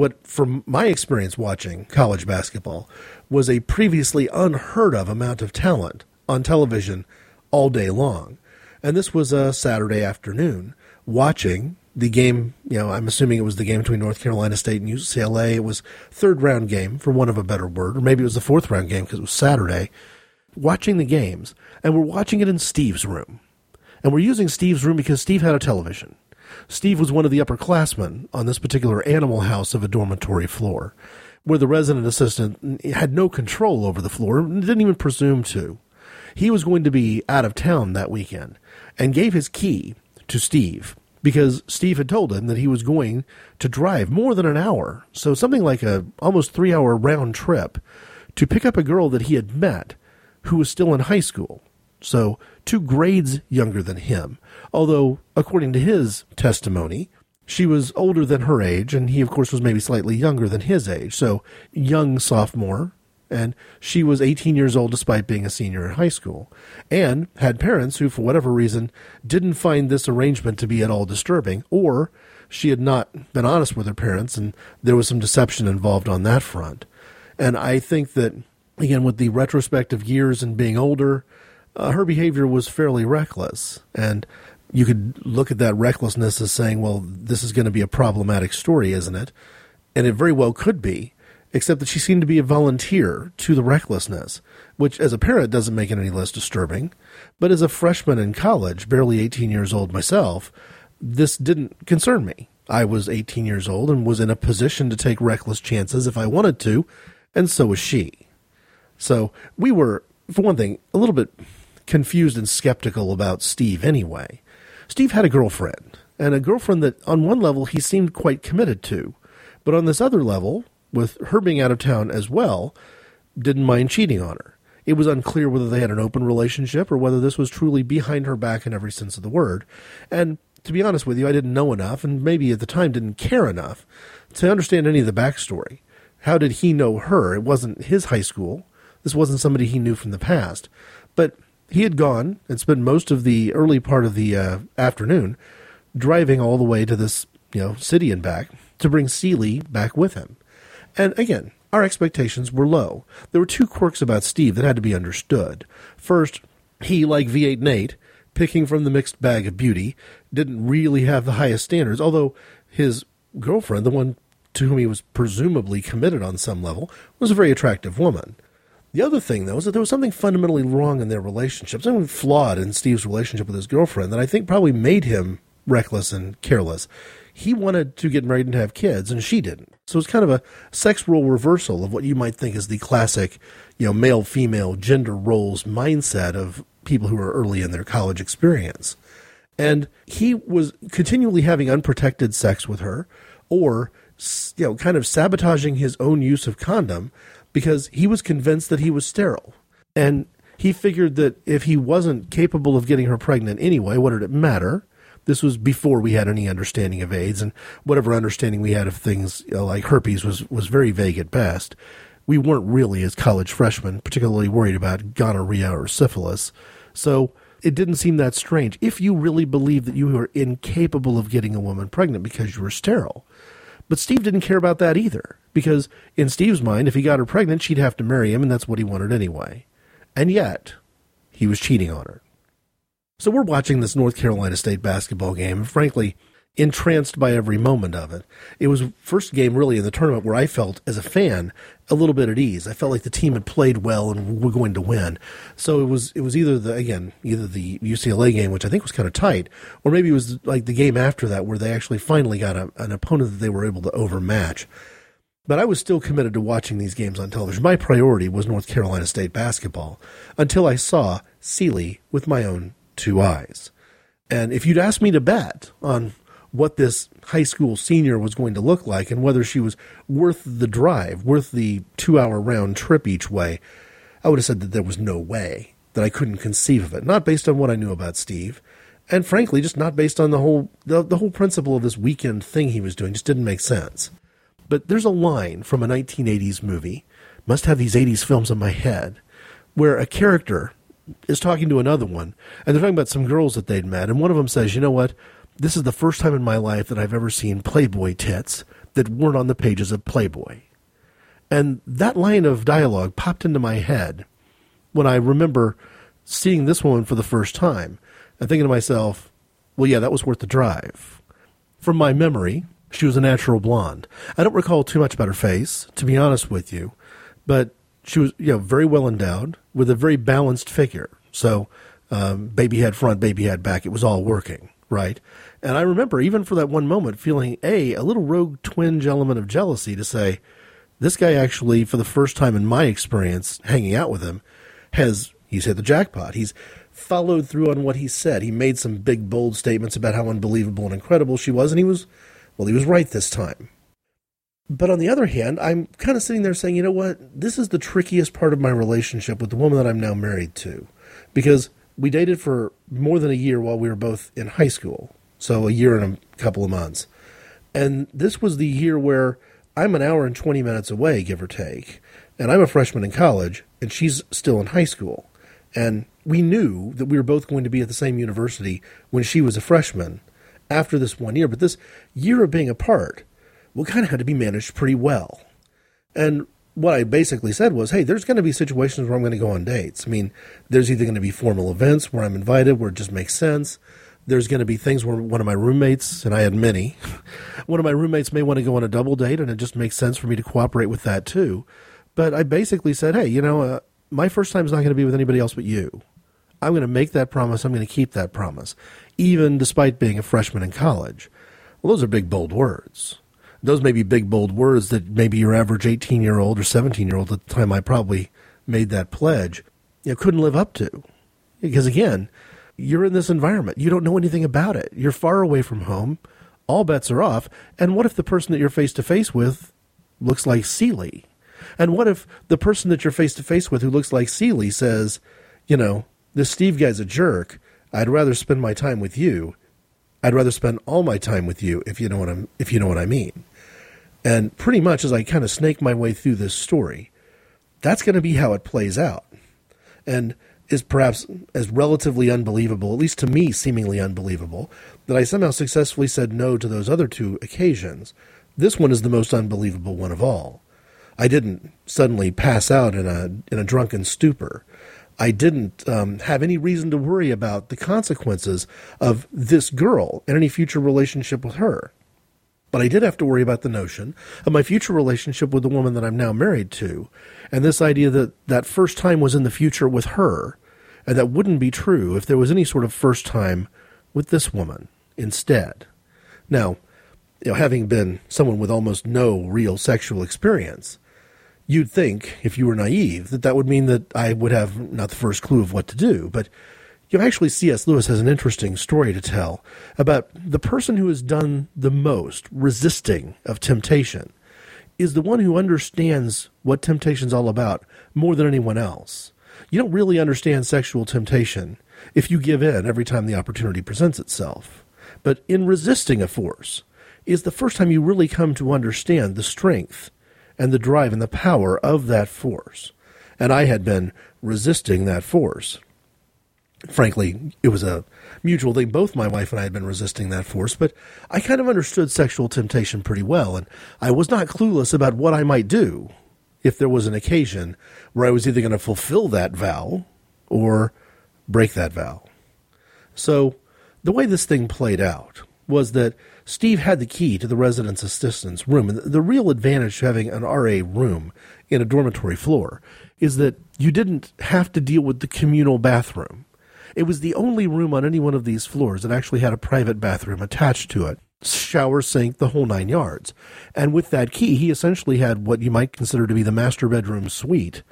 what, from my experience watching college basketball, was a previously unheard of amount of talent on television all day long. And this was a Saturday afternoon watching the game. You know, I'm assuming it was the game between North Carolina State and UCLA. It was third round game, for want of a better word, or maybe it was the fourth round game because it was Saturday. Watching the games, and we're watching it in Steve's room and we're using Steve's room because Steve had a television. Steve was one of the upperclassmen on this particular animal house of a dormitory floor, where the resident assistant had no control over the floor and didn't even presume to. He was going to be out of town that weekend and gave his key to Steve because Steve had told him that he was going to drive more than an hour, so something like a almost 3-hour round trip to pick up a girl that he had met who was still in high school. So two grades younger than him, although, according to his testimony, she was older than her age, and he, of course, was maybe slightly younger than his age. So, young sophomore, and she was 18 years old despite being a senior in high school, and had parents who, for whatever reason, didn't find this arrangement to be at all disturbing, or she had not been honest with her parents, and there was some deception involved on that front. And I think that, again, with the retrospective years and being older, uh, her behavior was fairly reckless. And you could look at that recklessness as saying, well, this is going to be a problematic story, isn't it? And it very well could be, except that she seemed to be a volunteer to the recklessness, which as a parent doesn't make it any less disturbing. But as a freshman in college, barely 18 years old myself, this didn't concern me. I was 18 years old and was in a position to take reckless chances if I wanted to, and so was she. So we were, for one thing, a little bit confused and skeptical about Steve anyway. Steve had a girlfriend, and a girlfriend that, on one level, he seemed quite committed to. But on this other level, with her being out of town as well, didn't mind cheating on her. It was unclear whether they had an open relationship or whether this was truly behind her back in every sense of the word. And to be honest with you, I didn't know enough, and maybe at the time didn't care enough to understand any of the backstory. How did he know her? It wasn't his high school. This wasn't somebody he knew from the past. But he had gone and spent most of the early part of the uh, afternoon driving all the way to this you know city and back to bring Seeley back with him. And again, our expectations were low. There were two quirks about Steve that had to be understood. First, he, like V8 Nate, picking from the mixed bag of beauty, didn't really have the highest standards, although his girlfriend, the one to whom he was presumably committed on some level, was a very attractive woman. The other thing, though, is that there was something fundamentally wrong in their relationship, something flawed in Steve's relationship with his girlfriend that I think probably made him reckless and careless. He wanted to get married and have kids, and she didn't. So it's kind of a sex role reversal of what you might think is the classic, you know, male female gender roles mindset of people who are early in their college experience. And he was continually having unprotected sex with her, or you know, kind of sabotaging his own use of condom because he was convinced that he was sterile. And he figured that if he wasn't capable of getting her pregnant anyway, what did it matter? This was before we had any understanding of AIDS, and whatever understanding we had of things you know, like herpes was, was very vague at best. We weren't really, as college freshmen, particularly worried about gonorrhea or syphilis. So it didn't seem that strange if you really believed that you were incapable of getting a woman pregnant because you were sterile. But Steve didn't care about that either, because in Steve's mind, if he got her pregnant, she'd have to marry him, and that's what he wanted anyway. And yet, he was cheating on her. So we're watching this North Carolina State basketball game, and frankly, entranced by every moment of it. It was first game really in the tournament where I felt as a fan a little bit at ease. I felt like the team had played well and we were going to win. So it was it was either the again either the UCLA game, which I think was kind of tight, or maybe it was like the game after that where they actually finally got a, an opponent that they were able to overmatch. But I was still committed to watching these games on television. My priority was North Carolina State basketball until I saw Sealy with my own two eyes. And if you'd asked me to bet on what this high school senior was going to look like and whether she was worth the drive, worth the two hour round trip each way, I would have said that there was no way, that I couldn't conceive of it. Not based on what I knew about Steve, and frankly, just not based on the whole the, the whole principle of this weekend thing he was doing. Just didn't make sense. But there's a line from a 1980s movie, must have these 80s films in my head, where a character is talking to another one, and they're talking about some girls that they'd met, and one of them says, "You know what? This is the first time in my life that I've ever seen Playboy tits that weren't on the pages of Playboy." And that line of dialogue popped into my head when I remember seeing this woman for the first time and thinking to myself, well, yeah, that was worth the drive. From my memory, she was a natural blonde. I don't recall too much about her face, to be honest with you, but she was, you know, very well endowed with a very balanced figure. So, um, baby head front, baby head back, it was all working, right? And I remember even for that one moment feeling a a little rogue twinge element of jealousy to say, this guy actually, for the first time in my experience hanging out with him, has he's hit the jackpot. He's followed through on what he said. He made some big, bold statements about how unbelievable and incredible she was, and he was, well, he was right this time. But on the other hand, I'm kind of sitting there saying, you know what? This is the trickiest part of my relationship with the woman that I'm now married to. Because we dated for more than a year while we were both in high school. So a year and a couple of months. And this was the year where I'm an hour and 20 minutes away, give or take, and I'm a freshman in college, and she's still in high school. And we knew that we were both going to be at the same university when she was a freshman after this one year, but this year of being apart, we kind of had to be managed pretty well. And what I basically said was, hey, there's going to be situations where I'm going to go on dates. I mean, there's either going to be formal events where I'm invited, where it just makes sense there's going to be things where one of my roommates, and I had many, one of my roommates may want to go on a double date, and it just makes sense for me to cooperate with that too. But I basically said, hey, you know, uh, my first time is not going to be with anybody else but you. I'm going to make that promise. I'm going to keep that promise, even despite being a freshman in college. Well, those are big, bold words. Those may be big, bold words that maybe your average 18 year old or 17 year old at the time I probably made that pledge, you know, couldn't live up to. Because again, you're in this environment. You don't know anything about it. You're far away from home. All bets are off. And what if the person that you're face to face with looks like Sealy? And what if the person that you're face to face with who looks like Sealy says, you know, this Steve guy's a jerk. I'd rather spend my time with you. I'd rather spend all my time with you if you know what I'm if you know what I mean. And pretty much as I kind of snake my way through this story, that's going to be how it plays out. And is perhaps as relatively unbelievable, at least to me, seemingly unbelievable, that I somehow successfully said no to those other two occasions. This one is the most unbelievable one of all. I didn't suddenly pass out in a in a drunken stupor. I didn't um, have any reason to worry about the consequences of this girl and any future relationship with her. But I did have to worry about the notion of my future relationship with the woman that I'm now married to, and this idea that that first time was in the future with her, and that wouldn't be true if there was any sort of first time with this woman instead. Now, you know, having been someone with almost no real sexual experience, you'd think, if you were naive, that that would mean that I would have not the first clue of what to do. But you know, actually, C.S. Lewis has an interesting story to tell about the person who has done the most resisting of temptation is the one who understands what temptation's all about more than anyone else you don't really understand sexual temptation if you give in every time the opportunity presents itself. But in resisting a force is the first time you really come to understand the strength and the drive and the power of that force. And I had been resisting that force. Frankly, it was a mutual thing. Both my wife and I had been resisting that force, but I kind of understood sexual temptation pretty well, and I was not clueless about what I might do if there was an occasion where I was either going to fulfill that vow or break that vow. So the way this thing played out was that Steve had the key to the residence assistant's room. And the real advantage to having an RA room in a dormitory floor is that you didn't have to deal with the communal bathroom. It was the only room on any one of these floors that actually had a private bathroom attached to it. Shower, sink, the whole nine yards. And with that key, he essentially had what you might consider to be the master bedroom suite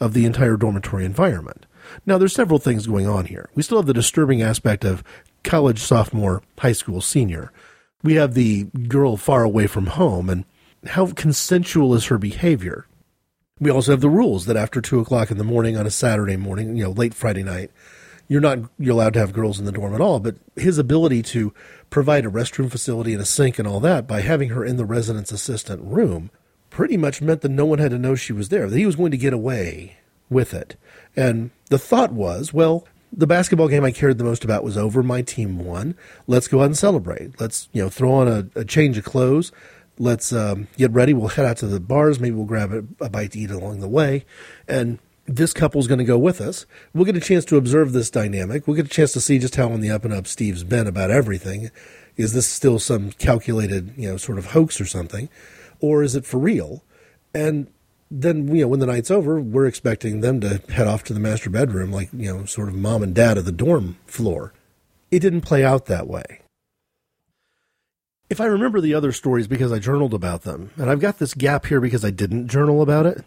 of the entire dormitory environment. Now, there's several things going on here. We still have the disturbing aspect of college sophomore, high school senior. We have the girl far away from home, and how consensual is her behavior? We also have the rules that after two o'clock in the morning on a Saturday morning, you know, late Friday night, you're not you're allowed to have girls in the dorm at all. But his ability to provide a restroom facility and a sink and all that by having her in the residence assistant room pretty much meant that no one had to know she was there. That he was going to get away with it. And the thought was, well, the basketball game I cared the most about was over. My team won. Let's go out and celebrate. Let's you know throw on a, a change of clothes. Let's um, get ready. We'll head out to the bars. Maybe we'll grab a, a bite to eat along the way. And this couple's going to go with us. We'll get a chance to observe this dynamic. We'll get a chance to see just how on the up and up Steve's been about everything. Is this still some calculated, you know, sort of hoax or something, or is it for real? And then you know when the night's over, we're expecting them to head off to the master bedroom, like you know, sort of mom and dad of the dorm floor. It didn't play out that way. If I remember the other stories because I journaled about them, and I've got this gap here because I didn't journal about it.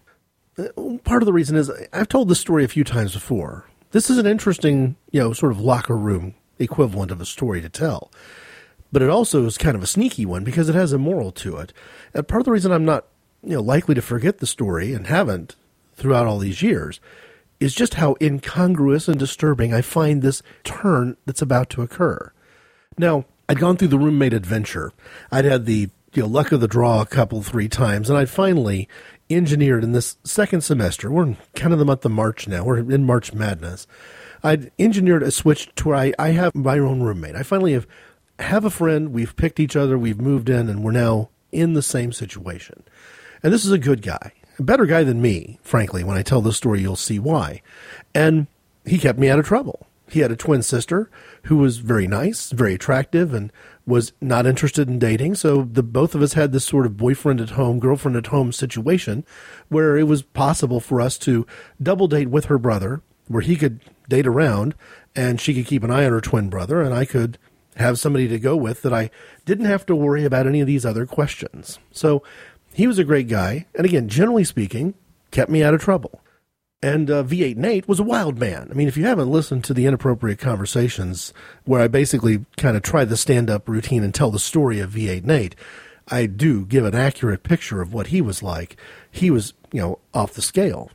Uh, part of the reason is I've told this story a few times before. This is an interesting, you know, sort of locker room equivalent of a story to tell. But it also is kind of a sneaky one because it has a moral to it. And part of the reason I'm not you know, likely to forget the story and haven't throughout all these years is just how incongruous and disturbing I find this turn that's about to occur. Now, I'd gone through the roommate adventure. I'd had the you know, luck of the draw a couple, three times, and I'd finally engineered in this second semester. We're in kind of the month of March now. We're in March Madness. I'd engineered a switch to where I, I have my own roommate. I finally have have a friend. We've picked each other. We've moved in, and we're now in the same situation. And this is a good guy, a better guy than me, frankly. When I tell this story, you'll see why. And he kept me out of trouble. He had a twin sister who was very nice, very attractive, and was not interested in dating. So the both of us had this sort of boyfriend at home, girlfriend at home situation where it was possible for us to double date with her brother, where he could date around and she could keep an eye on her twin brother, and I could have somebody to go with that I didn't have to worry about any of these other questions. So he was a great guy, and again, generally speaking, kept me out of trouble. And uh, V8 Nate was a wild man. I mean, if you haven't listened to the inappropriate conversations where I basically kind of try the stand up routine and tell the story of V8 Nate, I do give an accurate picture of what he was like. He was, you know, off the scale.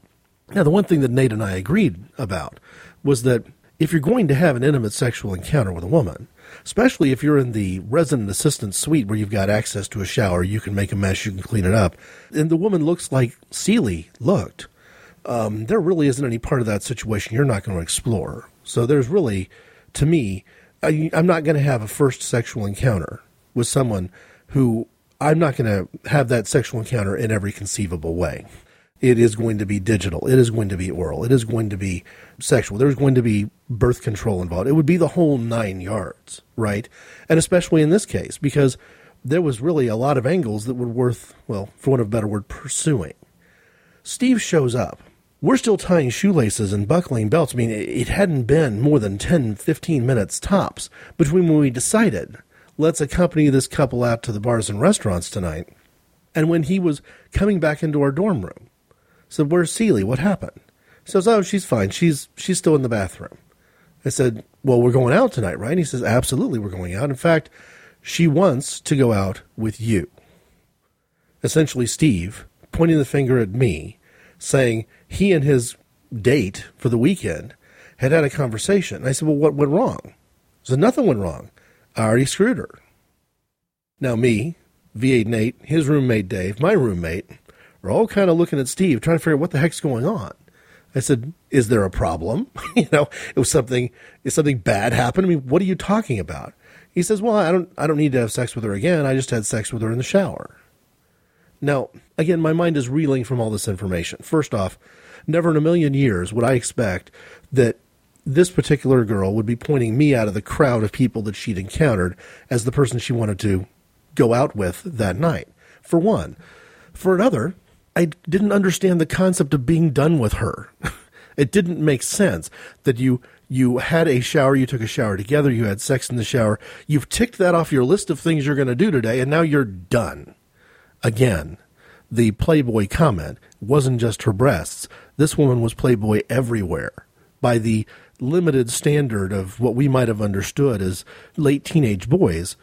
Now, the one thing that Nate and I agreed about was that if you're going to have an intimate sexual encounter with a woman, especially if you're in the resident assistant suite where you've got access to a shower, you can make a mess, you can clean it up. And the woman looks like Celie looked. Um, there really isn't any part of that situation you're not going to explore. So there's really, to me, I, I'm not going to have a first sexual encounter with someone who I'm not going to have that sexual encounter in every conceivable way. It is going to be digital. It is going to be oral. It is going to be sexual. There's going to be birth control involved. It would be the whole nine yards, right? And especially in this case, because there was really a lot of angles that were worth, well, for want of a better word, pursuing. Steve shows up. We're still tying shoelaces and buckling belts. I mean, it hadn't been more than 10, 15 minutes tops between when we decided, let's accompany this couple out to the bars and restaurants tonight, and when he was coming back into our dorm room. Said, Where's Celie? What happened? He says, Oh, she's fine. She's she's still in the bathroom. I said, Well, we're going out tonight, right? And he says, Absolutely, we're going out. In fact, she wants to go out with you. Essentially, Steve pointing the finger at me, saying he and his date for the weekend had had a conversation. I said, Well, what went wrong? Said, Nothing went wrong. I already screwed her. Now, me, V8 Nate, his roommate Dave, my roommate, are all kind of looking at Steve, trying to figure out what the heck's going on. I said, "Is there a problem? you know, it was something. Is something bad happened? I mean, what are you talking about?" He says, "Well, I don't. I don't need to have sex with her again. I just had sex with her in the shower." Now, again, my mind is reeling from all this information. First off, never in a million years would I expect that this particular girl would be pointing me out of the crowd of people that she'd encountered as the person she wanted to go out with that night. For one. For another, I didn't understand the concept of being done with her. It didn't make sense that you you had a shower, you took a shower together, you had sex in the shower. You've ticked that off your list of things you're going to do today, and now you're done. Again, the Playboy comment wasn't just her breasts. This woman was Playboy everywhere by the limited standard of what we might have understood as late teenage boys.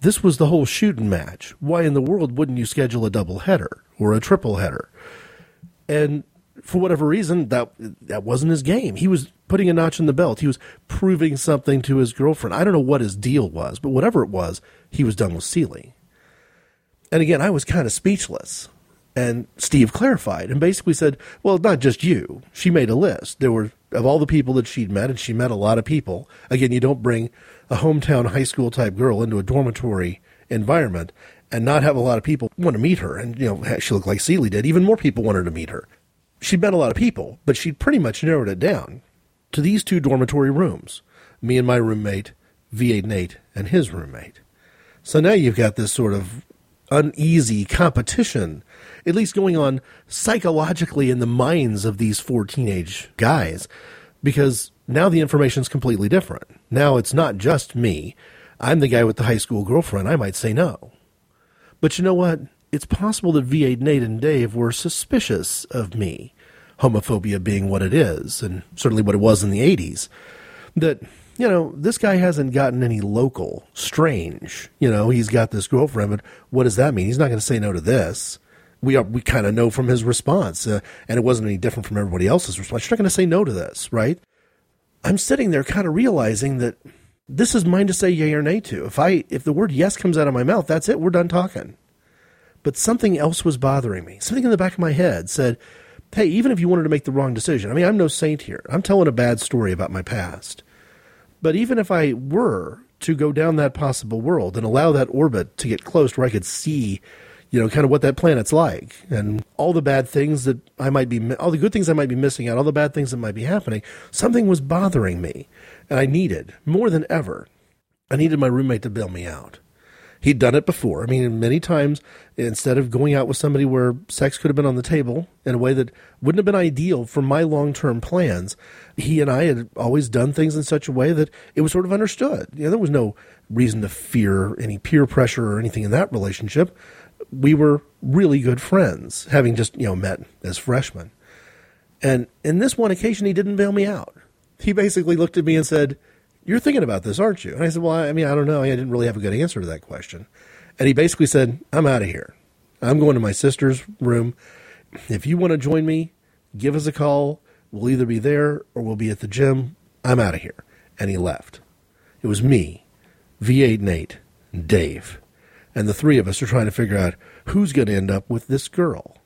This was the whole shooting match. Why in the world wouldn't you schedule a double header or a triple header? And for whatever reason, that that wasn't his game. He was putting a notch in the belt. He was proving something to his girlfriend. I don't know what his deal was, but whatever it was, he was done with Celie. And again, I was kind of speechless. And Steve clarified and basically said, "Well, not just you. She made a list. There were of all the people that she'd met, and she met a lot of people. Again, you don't bring a hometown high school type girl into a dormitory environment." And not have a lot of people want to meet her. And, you know, she looked like Celie did. Even more people wanted to meet her she'd met a lot of people, but she'd pretty much narrowed it down to these two dormitory rooms me and my roommate, V8 Nate, and his roommate. So now you've got this sort of uneasy competition, at least going on psychologically in the minds of these four teenage guys, because now the information's completely different. Now it's not just me. I'm the guy with the high school girlfriend. I might say no. But you know what? it's possible that V8 Nate and Dave were suspicious of me, homophobia being what it is, and certainly what it was in the 80s. That, you know, this guy hasn't gotten any local strange. You know, he's got this girlfriend, but what does that mean? He's not going to say no to this. We are, we kind of know from his response, uh, and it wasn't any different from everybody else's response. You're not going to say no to this, right? I'm sitting there kind of realizing that this is mine to say yay or nay to. If I if the word yes comes out of my mouth, that's it. We're done talking. But something else was bothering me. Something in the back of my head said, hey, even if you wanted to make the wrong decision, I mean, I'm no saint here. I'm telling a bad story about my past. But even if I were to go down that possible world and allow that orbit to get close where I could see, you know, kind of what that planet's like and all the bad things that I might be, all the good things I might be missing out, all the bad things that might be happening, something was bothering me. And I needed, more than ever, I needed my roommate to bail me out. He'd done it before. I mean, many times, instead of going out with somebody where sex could have been on the table in a way that wouldn't have been ideal for my long term plans, he and I had always done things in such a way that it was sort of understood. You know, there was no reason to fear any peer pressure or anything in that relationship. We were really good friends, having just, you know, met as freshmen. And in this one occasion, he didn't bail me out. He basically looked at me and said, you're thinking about this, aren't you? And I said, Well, I mean, I don't know. I didn't really have a good answer to that question. And he basically said, I'm out of here. I'm going to my sister's room. If you want to join me, give us a call. We'll either be there or we'll be at the gym. I'm out of here. And he left. It was me, V8 Nate, and Dave. And the three of us are trying to figure out who's going to end up with this girl.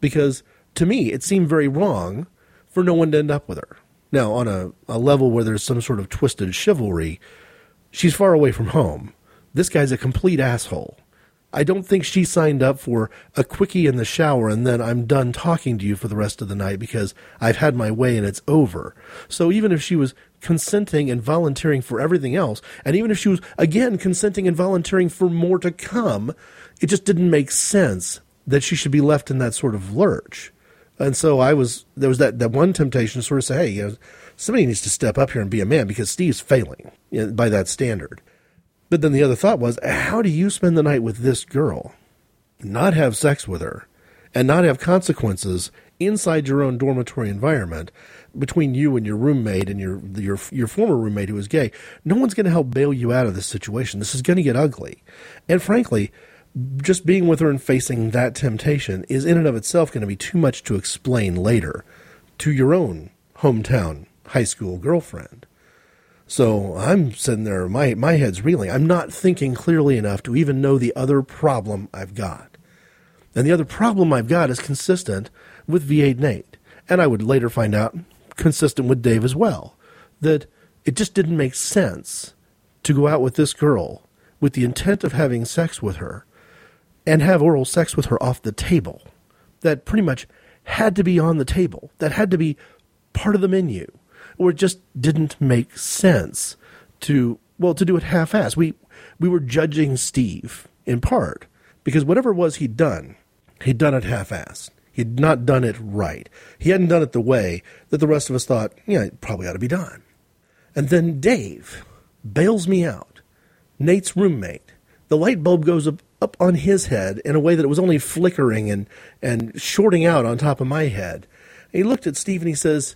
Because to me, it seemed very wrong for no one to end up with her. Now, on a, a level where there's some sort of twisted chivalry, she's far away from home. This guy's a complete asshole. I don't think she signed up for a quickie in the shower and then I'm done talking to you for the rest of the night because I've had my way and it's over. So even if she was consenting and volunteering for everything else, and even if she was again consenting and volunteering for more to come, it just didn't make sense that she should be left in that sort of lurch. And so I was there was that, that one temptation to sort of say, hey, you know, somebody needs to step up here and be a man because Steve's failing you know, by that standard. But then the other thought was, how do you spend the night with this girl, not have sex with her, and not have consequences inside your own dormitory environment between you and your roommate and your your your former roommate who is gay? No one's going to help bail you out of this situation. This is going to get ugly, and frankly just being with her and facing that temptation is in and of itself going to be too much to explain later to your own hometown high school girlfriend. So I'm sitting there, my, my head's reeling. I'm not thinking clearly enough to even know the other problem I've got. And the other problem I've got is consistent with V8 Nate. And I would later find out consistent with Dave as well. That it just didn't make sense to go out with this girl with the intent of having sex with her and have oral sex with her off the table. That pretty much had to be on the table. That had to be part of the menu. Or it just didn't make sense to well to do it half-assed. We we were judging Steve in part because whatever it was he'd done, he'd done it half-assed. He'd not done it right. He hadn't done it the way that the rest of us thought, yeah, it probably ought to be done. And then Dave bails me out. Nate's roommate. The light bulb goes up, up on his head in a way that it was only flickering and, and shorting out on top of my head. And he looked at Steve and he says,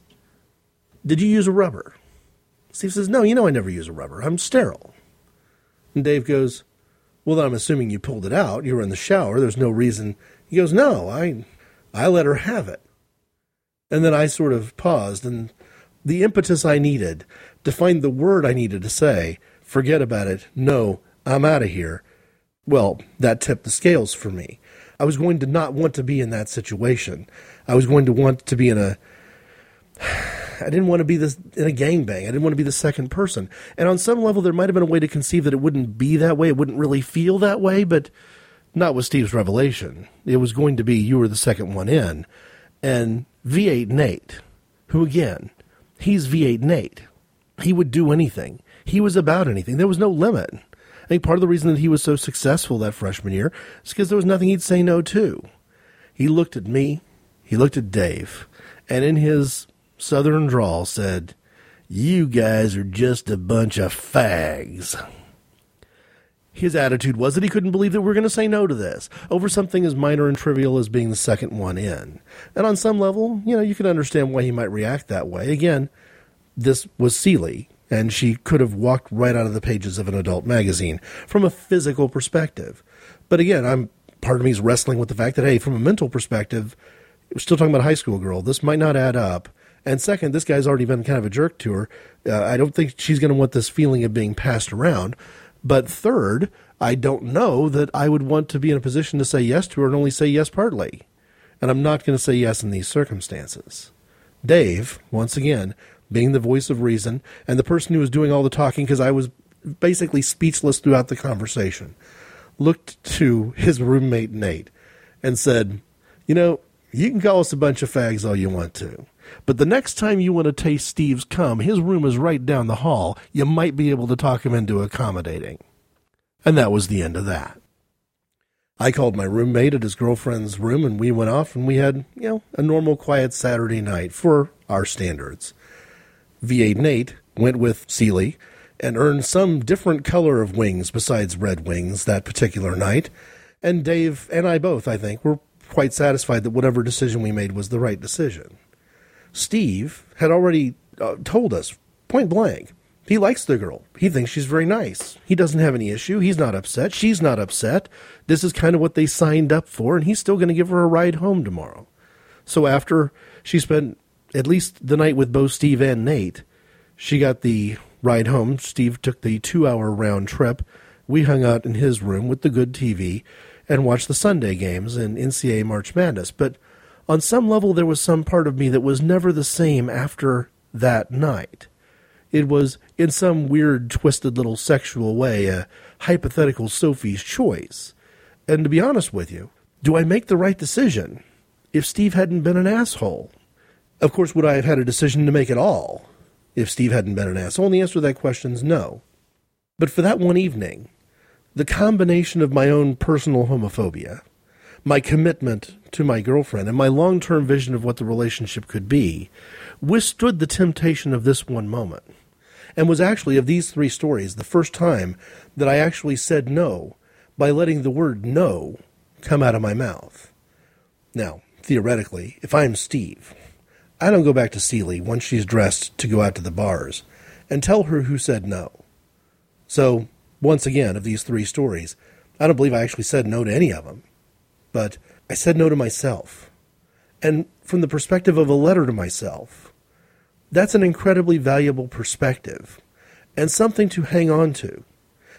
Did you use a rubber? Steve says, No, you know I never use a rubber. I'm sterile. And Dave goes, Well, then I'm assuming you pulled it out. You were in the shower. There's no reason. He goes, No, I, I let her have it. And then I sort of paused, and the impetus I needed to find the word I needed to say, forget about it, no, I'm out of here, well, that tipped the scales for me. I was going to not want to be in that situation. I was going to want to be in a. I didn't want to be this in a gangbang. I didn't want to be the second person. And on some level, there might have been a way to conceive that it wouldn't be that way. It wouldn't really feel that way, but not with Steve's revelation. It was going to be you were the second one in. And V8 Nate, who again, he's V8 Nate. He would do anything. He was about anything. There was no limit. I think part of the reason that he was so successful that freshman year is because there was nothing he'd say no to. He looked at me, he looked at Dave, and in his southern drawl said, You guys are just a bunch of fags. His attitude was that he couldn't believe that we were going to say no to this over something as minor and trivial as being the second one in. And on some level, you know, you can understand why he might react that way. Again, this was Celie, and she could have walked right out of the pages of an adult magazine from a physical perspective. But again, I'm part of me is wrestling with the fact that hey, from a mental perspective, we're still talking about a high school girl. This might not add up. And second, this guy's already been kind of a jerk to her. Uh, I don't think she's going to want this feeling of being passed around. But third, I don't know that I would want to be in a position to say yes to her and only say yes partly. And I'm not going to say yes in these circumstances. Dave, once again, being the voice of reason and the person who was doing all the talking because I was basically speechless throughout the conversation, looked to his roommate Nate and said, You know, you can call us a bunch of fags all you want to. But the next time you want to taste Steve's cum, his room is right down the hall. You might be able to talk him into accommodating. And that was the end of that. I called my roommate at his girlfriend's room and we went off and we had, you know, a normal quiet Saturday night for our standards. V8 Nate went with Seely and earned some different color of wings besides red wings that particular night. And Dave and I both, I think, were quite satisfied that whatever decision we made was the right decision. Steve had already uh, told us point blank he likes the girl. He thinks she's very nice. He doesn't have any issue. He's not upset. She's not upset. This is kind of what they signed up for, and he's still going to give her a ride home tomorrow. So after she spent at least the night with both Steve and Nate, she got the ride home. Steve took the two hour round trip. We hung out in his room with the good TV and watched the Sunday games and NCAA March Madness. But on some level, there was some part of me that was never the same after that night. It was, in some weird, twisted little sexual way, a hypothetical Sophie's choice. And to be honest with you, do I make the right decision if Steve hadn't been an asshole? Of course, would I have had a decision to make at all if Steve hadn't been an asshole? And the answer to that question is no. But for that one evening, the combination of my own personal homophobia, my commitment to my girlfriend, and my long term vision of what the relationship could be withstood the temptation of this one moment and was actually, of these three stories, the first time that I actually said no by letting the word no come out of my mouth. Now, theoretically, if I'm Steve, I don't go back to Celie once she's dressed to go out to the bars and tell her who said no. So, once again, of these three stories, I don't believe I actually said no to any of them. But I said no to myself. And from the perspective of a letter to myself, that's an incredibly valuable perspective and something to hang on to.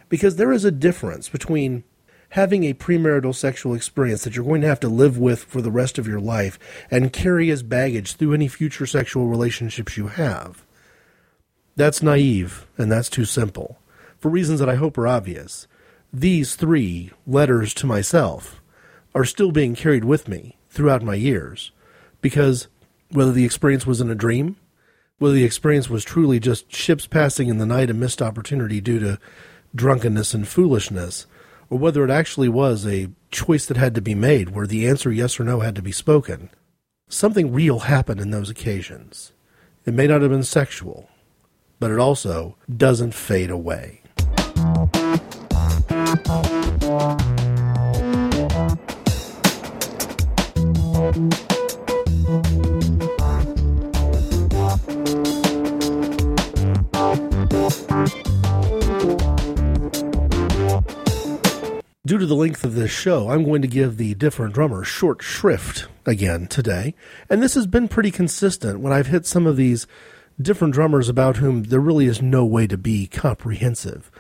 Because there is a difference between having a premarital sexual experience that you're going to have to live with for the rest of your life and carry as baggage through any future sexual relationships you have. That's naive and that's too simple. For reasons that I hope are obvious, these three letters to myself are still being carried with me throughout my years because whether the experience was in a dream whether the experience was truly just ships passing in the night, a missed opportunity due to drunkenness and foolishness, or whether it actually was a choice that had to be made where the answer yes or no had to be spoken. Something real happened in those occasions. It may not have been sexual, but it also doesn't fade away. Due to the length of this show, I'm going to give the different drummer short shrift again today. And this has been pretty consistent when I've hit some of these different drummers about whom there really is no way to be comprehensive.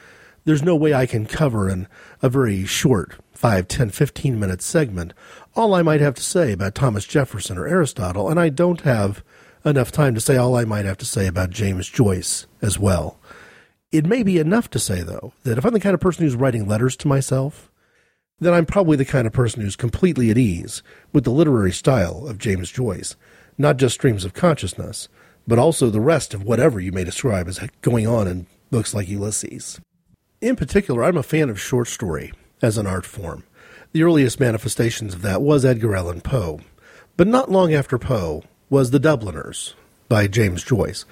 There's no way I can cover in a very short 5, 10, 15 minute segment all I might have to say about Thomas Jefferson or Aristotle, and I don't have enough time to say all I might have to say about James Joyce as well. It may be enough to say, though, that if I'm the kind of person who's writing letters to myself, then I'm probably the kind of person who's completely at ease with the literary style of James Joyce, not just streams of consciousness, but also the rest of whatever you may describe as going on in books like Ulysses. In particular, I'm a fan of short story as an art form. The earliest manifestations of that was Edgar Allan Poe, but not long after Poe was The Dubliners by James Joyce.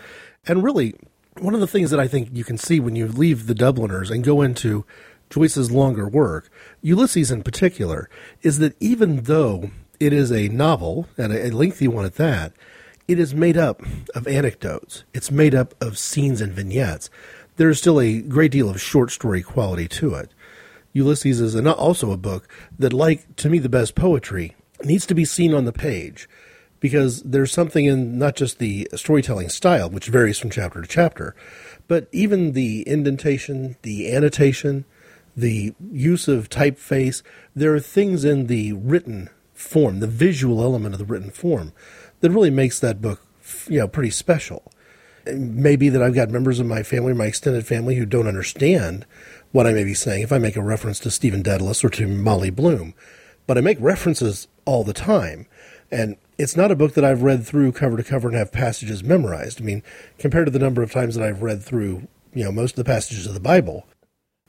And really, one of the things that I think you can see when you leave The Dubliners and go into Joyce's longer work, Ulysses in particular, is that even though it is a novel, and a lengthy one at that, it is made up of anecdotes. It's made up of scenes and vignettes. There is still a great deal of short story quality to it. Ulysses is also a book that, like to me, the best poetry, needs to be seen on the page because there's something in not just the storytelling style, which varies from chapter to chapter, but even the indentation, the annotation, the use of typeface. There are things in the written form, the visual element of the written form, that really makes that book, you know, pretty special. Maybe that I've got members of my family, my extended family, who don't understand what I may be saying if I make a reference to Stephen Dedalus or to Molly Bloom, but I make references all the time. And it's not a book that I've read through cover to cover and have passages memorized. I mean, compared to the number of times that I've read through, you know, most of the passages of the Bible,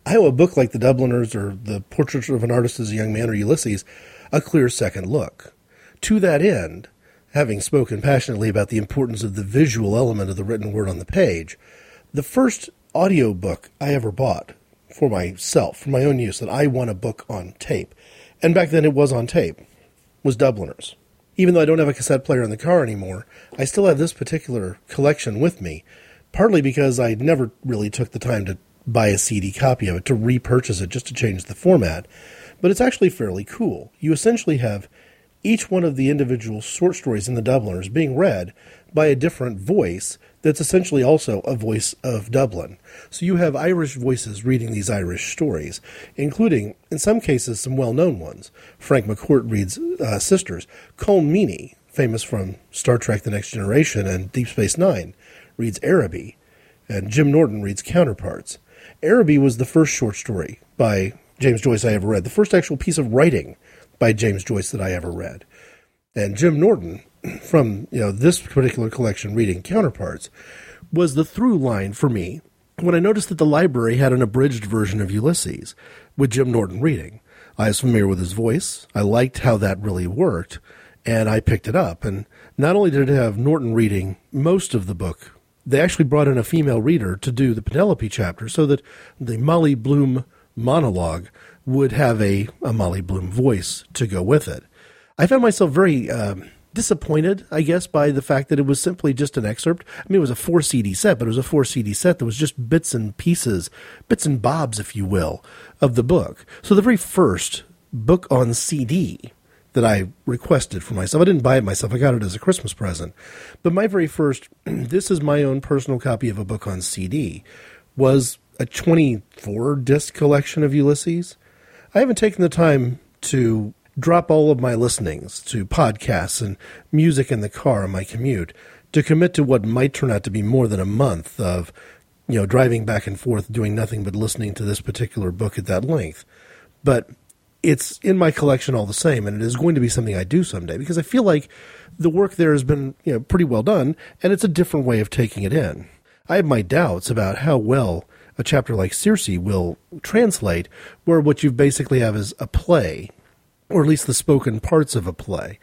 I owe a book like The Dubliners or The Portrait of an Artist as a Young Man or Ulysses a clear second look. To that end, having spoken passionately about the importance of the visual element of the written word on the page, the first audio book I ever bought for myself, for my own use, that I want a book on tape, and back then it was on tape, was Dubliners. Even though I don't have a cassette player in the car anymore, I still have this particular collection with me, partly because I never really took the time to buy a CD copy of it, to repurchase it just to change the format. But it's actually fairly cool. You essentially have each one of the individual short stories in the Dubliners being read by a different voice that's essentially also a voice of Dublin. So you have Irish voices reading these Irish stories, including, in some cases, some well known ones. Frank McCourt reads uh, Sisters. Colm Meaney, famous from Star Trek The Next Generation and Deep Space Nine, reads Araby. And Jim Norton reads Counterparts. Araby was the first short story by James Joyce I ever read, the first actual piece of writing by James Joyce that I ever read. And Jim Norton, from you know this particular collection, reading Counterparts, was the through line for me when I noticed that the library had an abridged version of Ulysses with Jim Norton reading. I was familiar with his voice. I liked how that really worked, and I picked it up. And not only did it have Norton reading most of the book they actually brought in a female reader to do the Penelope chapter so that the Molly Bloom monologue would have a, a Molly Bloom voice to go with it. I found myself very um, disappointed, I guess, by the fact that it was simply just an excerpt. I mean, it was a four CD set, but it was a four CD set that was just bits and pieces, bits and bobs, if you will, of the book. So the very first book on CD that I requested for myself. I didn't buy it myself. I got it as a Christmas present. But my very first, this is my own personal copy of a book on CD, was a 24 disc collection of Ulysses. I haven't taken the time to drop all of my listenings to podcasts and music in the car on my commute to commit to what might turn out to be more than a month of you know driving back and forth doing nothing but listening to this particular book at that length but it's in my collection all the same, and it is going to be something I do someday because I feel like the work there has been you know pretty well done, and it's a different way of taking it in. I have my doubts about how well a chapter like Circe will translate, where what you basically have is a play, or at least the spoken parts of a play.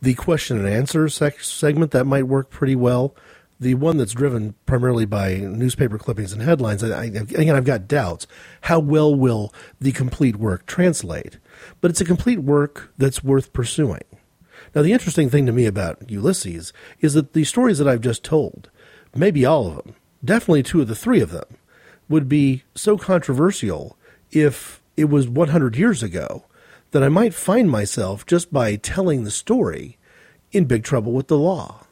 The question and answer sec- segment that might work pretty well. The one that's driven primarily by newspaper clippings and headlines, I, I, again, I've got doubts. How well will the complete work translate? But it's a complete work that's worth pursuing. Now, the interesting thing to me about Ulysses is that the stories that I've just told, maybe all of them, definitely two of the three of them, would be so controversial if it was 100 years ago that I might find myself, just by telling the story, in big trouble with the law.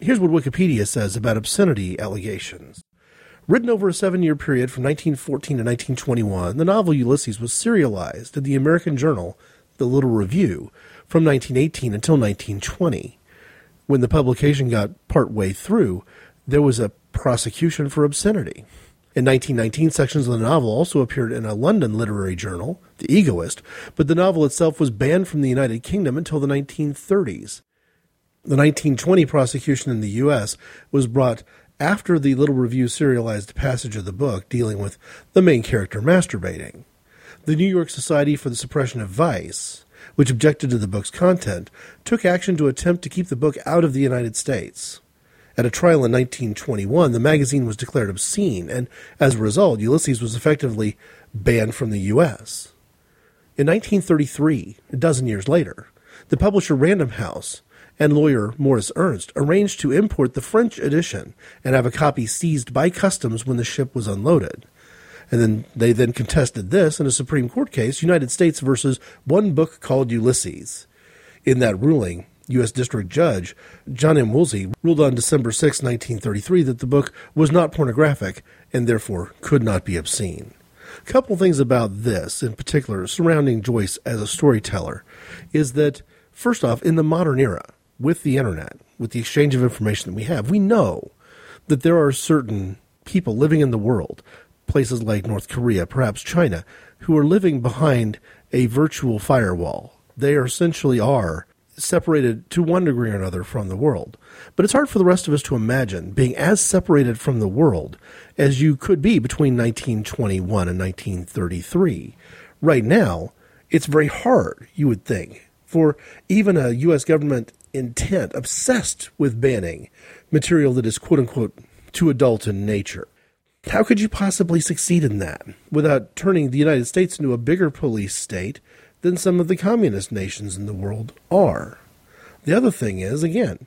Here's what Wikipedia says about obscenity allegations. Written over a seven year period from 1914 to 1921, the novel Ulysses was serialized in the American journal, The Little Review, from 1918 until 1920. When the publication got part way through, there was a prosecution for obscenity. In 1919, sections of the novel also appeared in a London literary journal, The Egoist, but the novel itself was banned from the United Kingdom until the 1930s. The 1920 prosecution in the U.S. was brought after the Little Review serialized passage of the book dealing with the main character masturbating. The New York Society for the Suppression of Vice, which objected to the book's content, took action to attempt to keep the book out of the United States. At a trial in 1921, the magazine was declared obscene, and as a result, Ulysses was effectively banned from the U.S. In 1933, a dozen years later, the publisher Random House and lawyer Morris Ernst arranged to import the French edition and have a copy seized by customs when the ship was unloaded. And then they then contested this in a Supreme Court case, United States versus one book called Ulysses. In that ruling, U.S. District Judge John M. Woolsey ruled on December 6, 1933, that the book was not pornographic and therefore could not be obscene. A couple things about this, in particular, surrounding Joyce as a storyteller, is that, first off, in the modern era, with the internet, with the exchange of information that we have, we know that there are certain people living in the world, places like North Korea, perhaps China, who are living behind a virtual firewall. They essentially are separated to one degree or another from the world. But it's hard for the rest of us to imagine being as separated from the world as you could be between 1921 and 1933. Right now, it's very hard, you would think, for even a U.S. government intent, obsessed with banning material that is quote unquote too adult in nature. How could you possibly succeed in that without turning the United States into a bigger police state than some of the communist nations in the world are. The other thing is, again,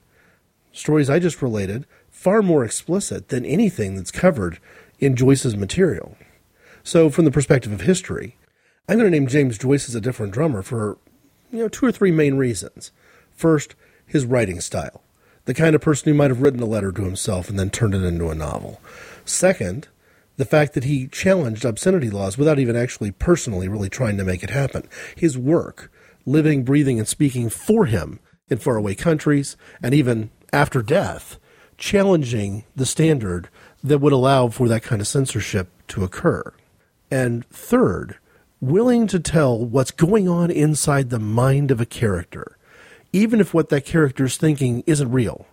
stories I just related, far more explicit than anything that's covered in Joyce's material. So, from the perspective of history, I'm going to name James Joyce as a different drummer for, you know, two or three main reasons. First, his writing style, the kind of person who might have written a letter to himself and then turned it into a novel. Second, the fact that he challenged obscenity laws without even actually personally really trying to make it happen. His work, living, breathing, and speaking for him in faraway countries, and even after death, challenging the standard that would allow for that kind of censorship to occur. And third, willing to tell what's going on inside the mind of a character, even if what that character is thinking isn't real,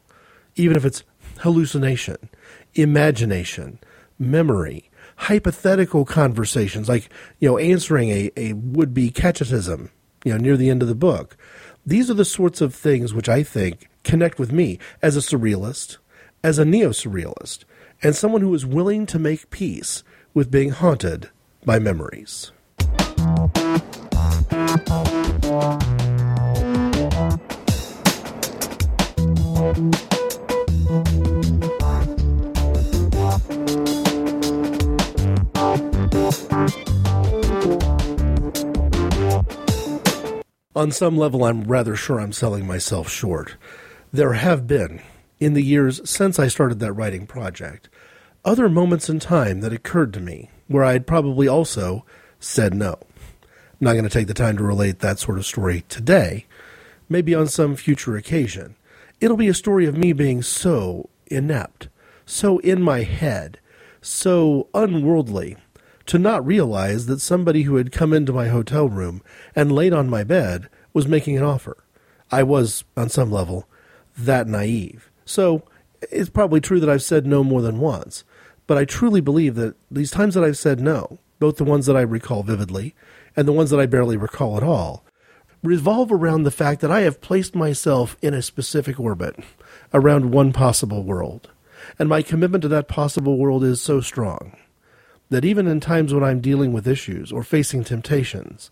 even if it's hallucination, imagination, memory, hypothetical conversations, like, you know, answering a, a would be catechism, you know, near the end of the book. These are the sorts of things which I think connect with me as a surrealist, as a neo surrealist, and someone who is willing to make peace with being haunted by memories. On some level, I'm rather sure I'm selling myself short. There have been, in the years since I started that writing project, other moments in time that occurred to me where I'd probably also said no. I'm not going to take the time to relate that sort of story today. Maybe on some future occasion. It'll be a story of me being so inept, so in my head, so unworldly to not realize that somebody who had come into my hotel room and laid on my bed was making an offer. I was, on some level, that naive. So it's probably true that I've said no more than once. But I truly believe that these times that I've said no, both the ones that I recall vividly and the ones that I barely recall at all, revolve around the fact that I have placed myself in a specific orbit around one possible world. And my commitment to that possible world is so strong that even in times when I'm dealing with issues or facing temptations,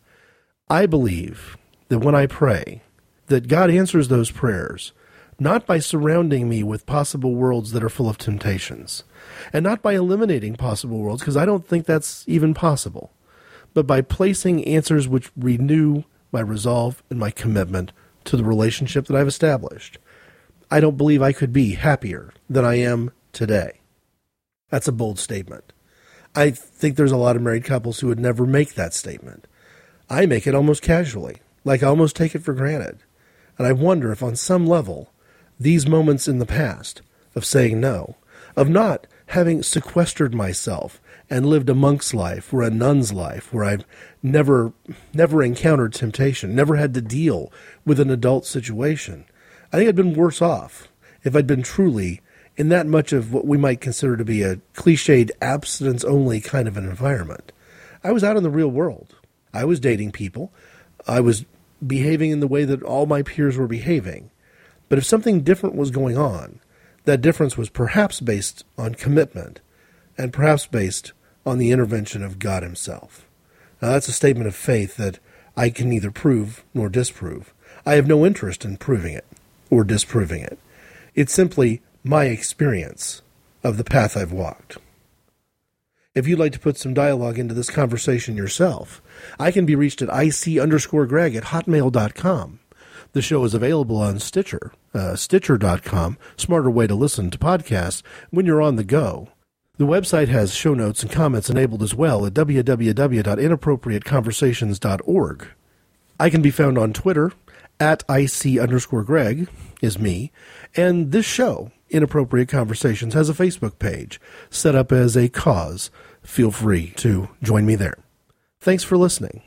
I believe that when I pray, that God answers those prayers not by surrounding me with possible worlds that are full of temptations, and not by eliminating possible worlds, because I don't think that's even possible, but by placing answers which renew my resolve and my commitment to the relationship that I've established. I don't believe I could be happier than I am today. That's a bold statement. I think there's a lot of married couples who would never make that statement. I make it almost casually, like I almost take it for granted. And I wonder if, on some level, these moments in the past of saying no, of not having sequestered myself and lived a monk's life or a nun's life where I've never never encountered temptation, never had to deal with an adult situation. I think I'd been worse off if I'd been truly in that much of what we might consider to be a cliched abstinence only kind of an environment. I was out in the real world. I was dating people. I was behaving in the way that all my peers were behaving. But if something different was going on, that difference was perhaps based on commitment and perhaps based on the intervention of God Himself. Now, that's a statement of faith that I can neither prove nor disprove. I have no interest in proving it or disproving it. It's simply my experience of the path I've walked. If you'd like to put some dialogue into this conversation yourself, I can be reached at ic underscore greg at hotmail.com. The show is available on Stitcher, uh, stitcher.com, smarter way to listen to podcasts when you're on the go. The website has show notes and comments enabled as well at www.inappropriateconversations.org. I can be found on Twitter at IC underscore Greg is me, and this show, Inappropriate Conversations, has a Facebook page set up as a cause. Feel free to join me there. Thanks for listening.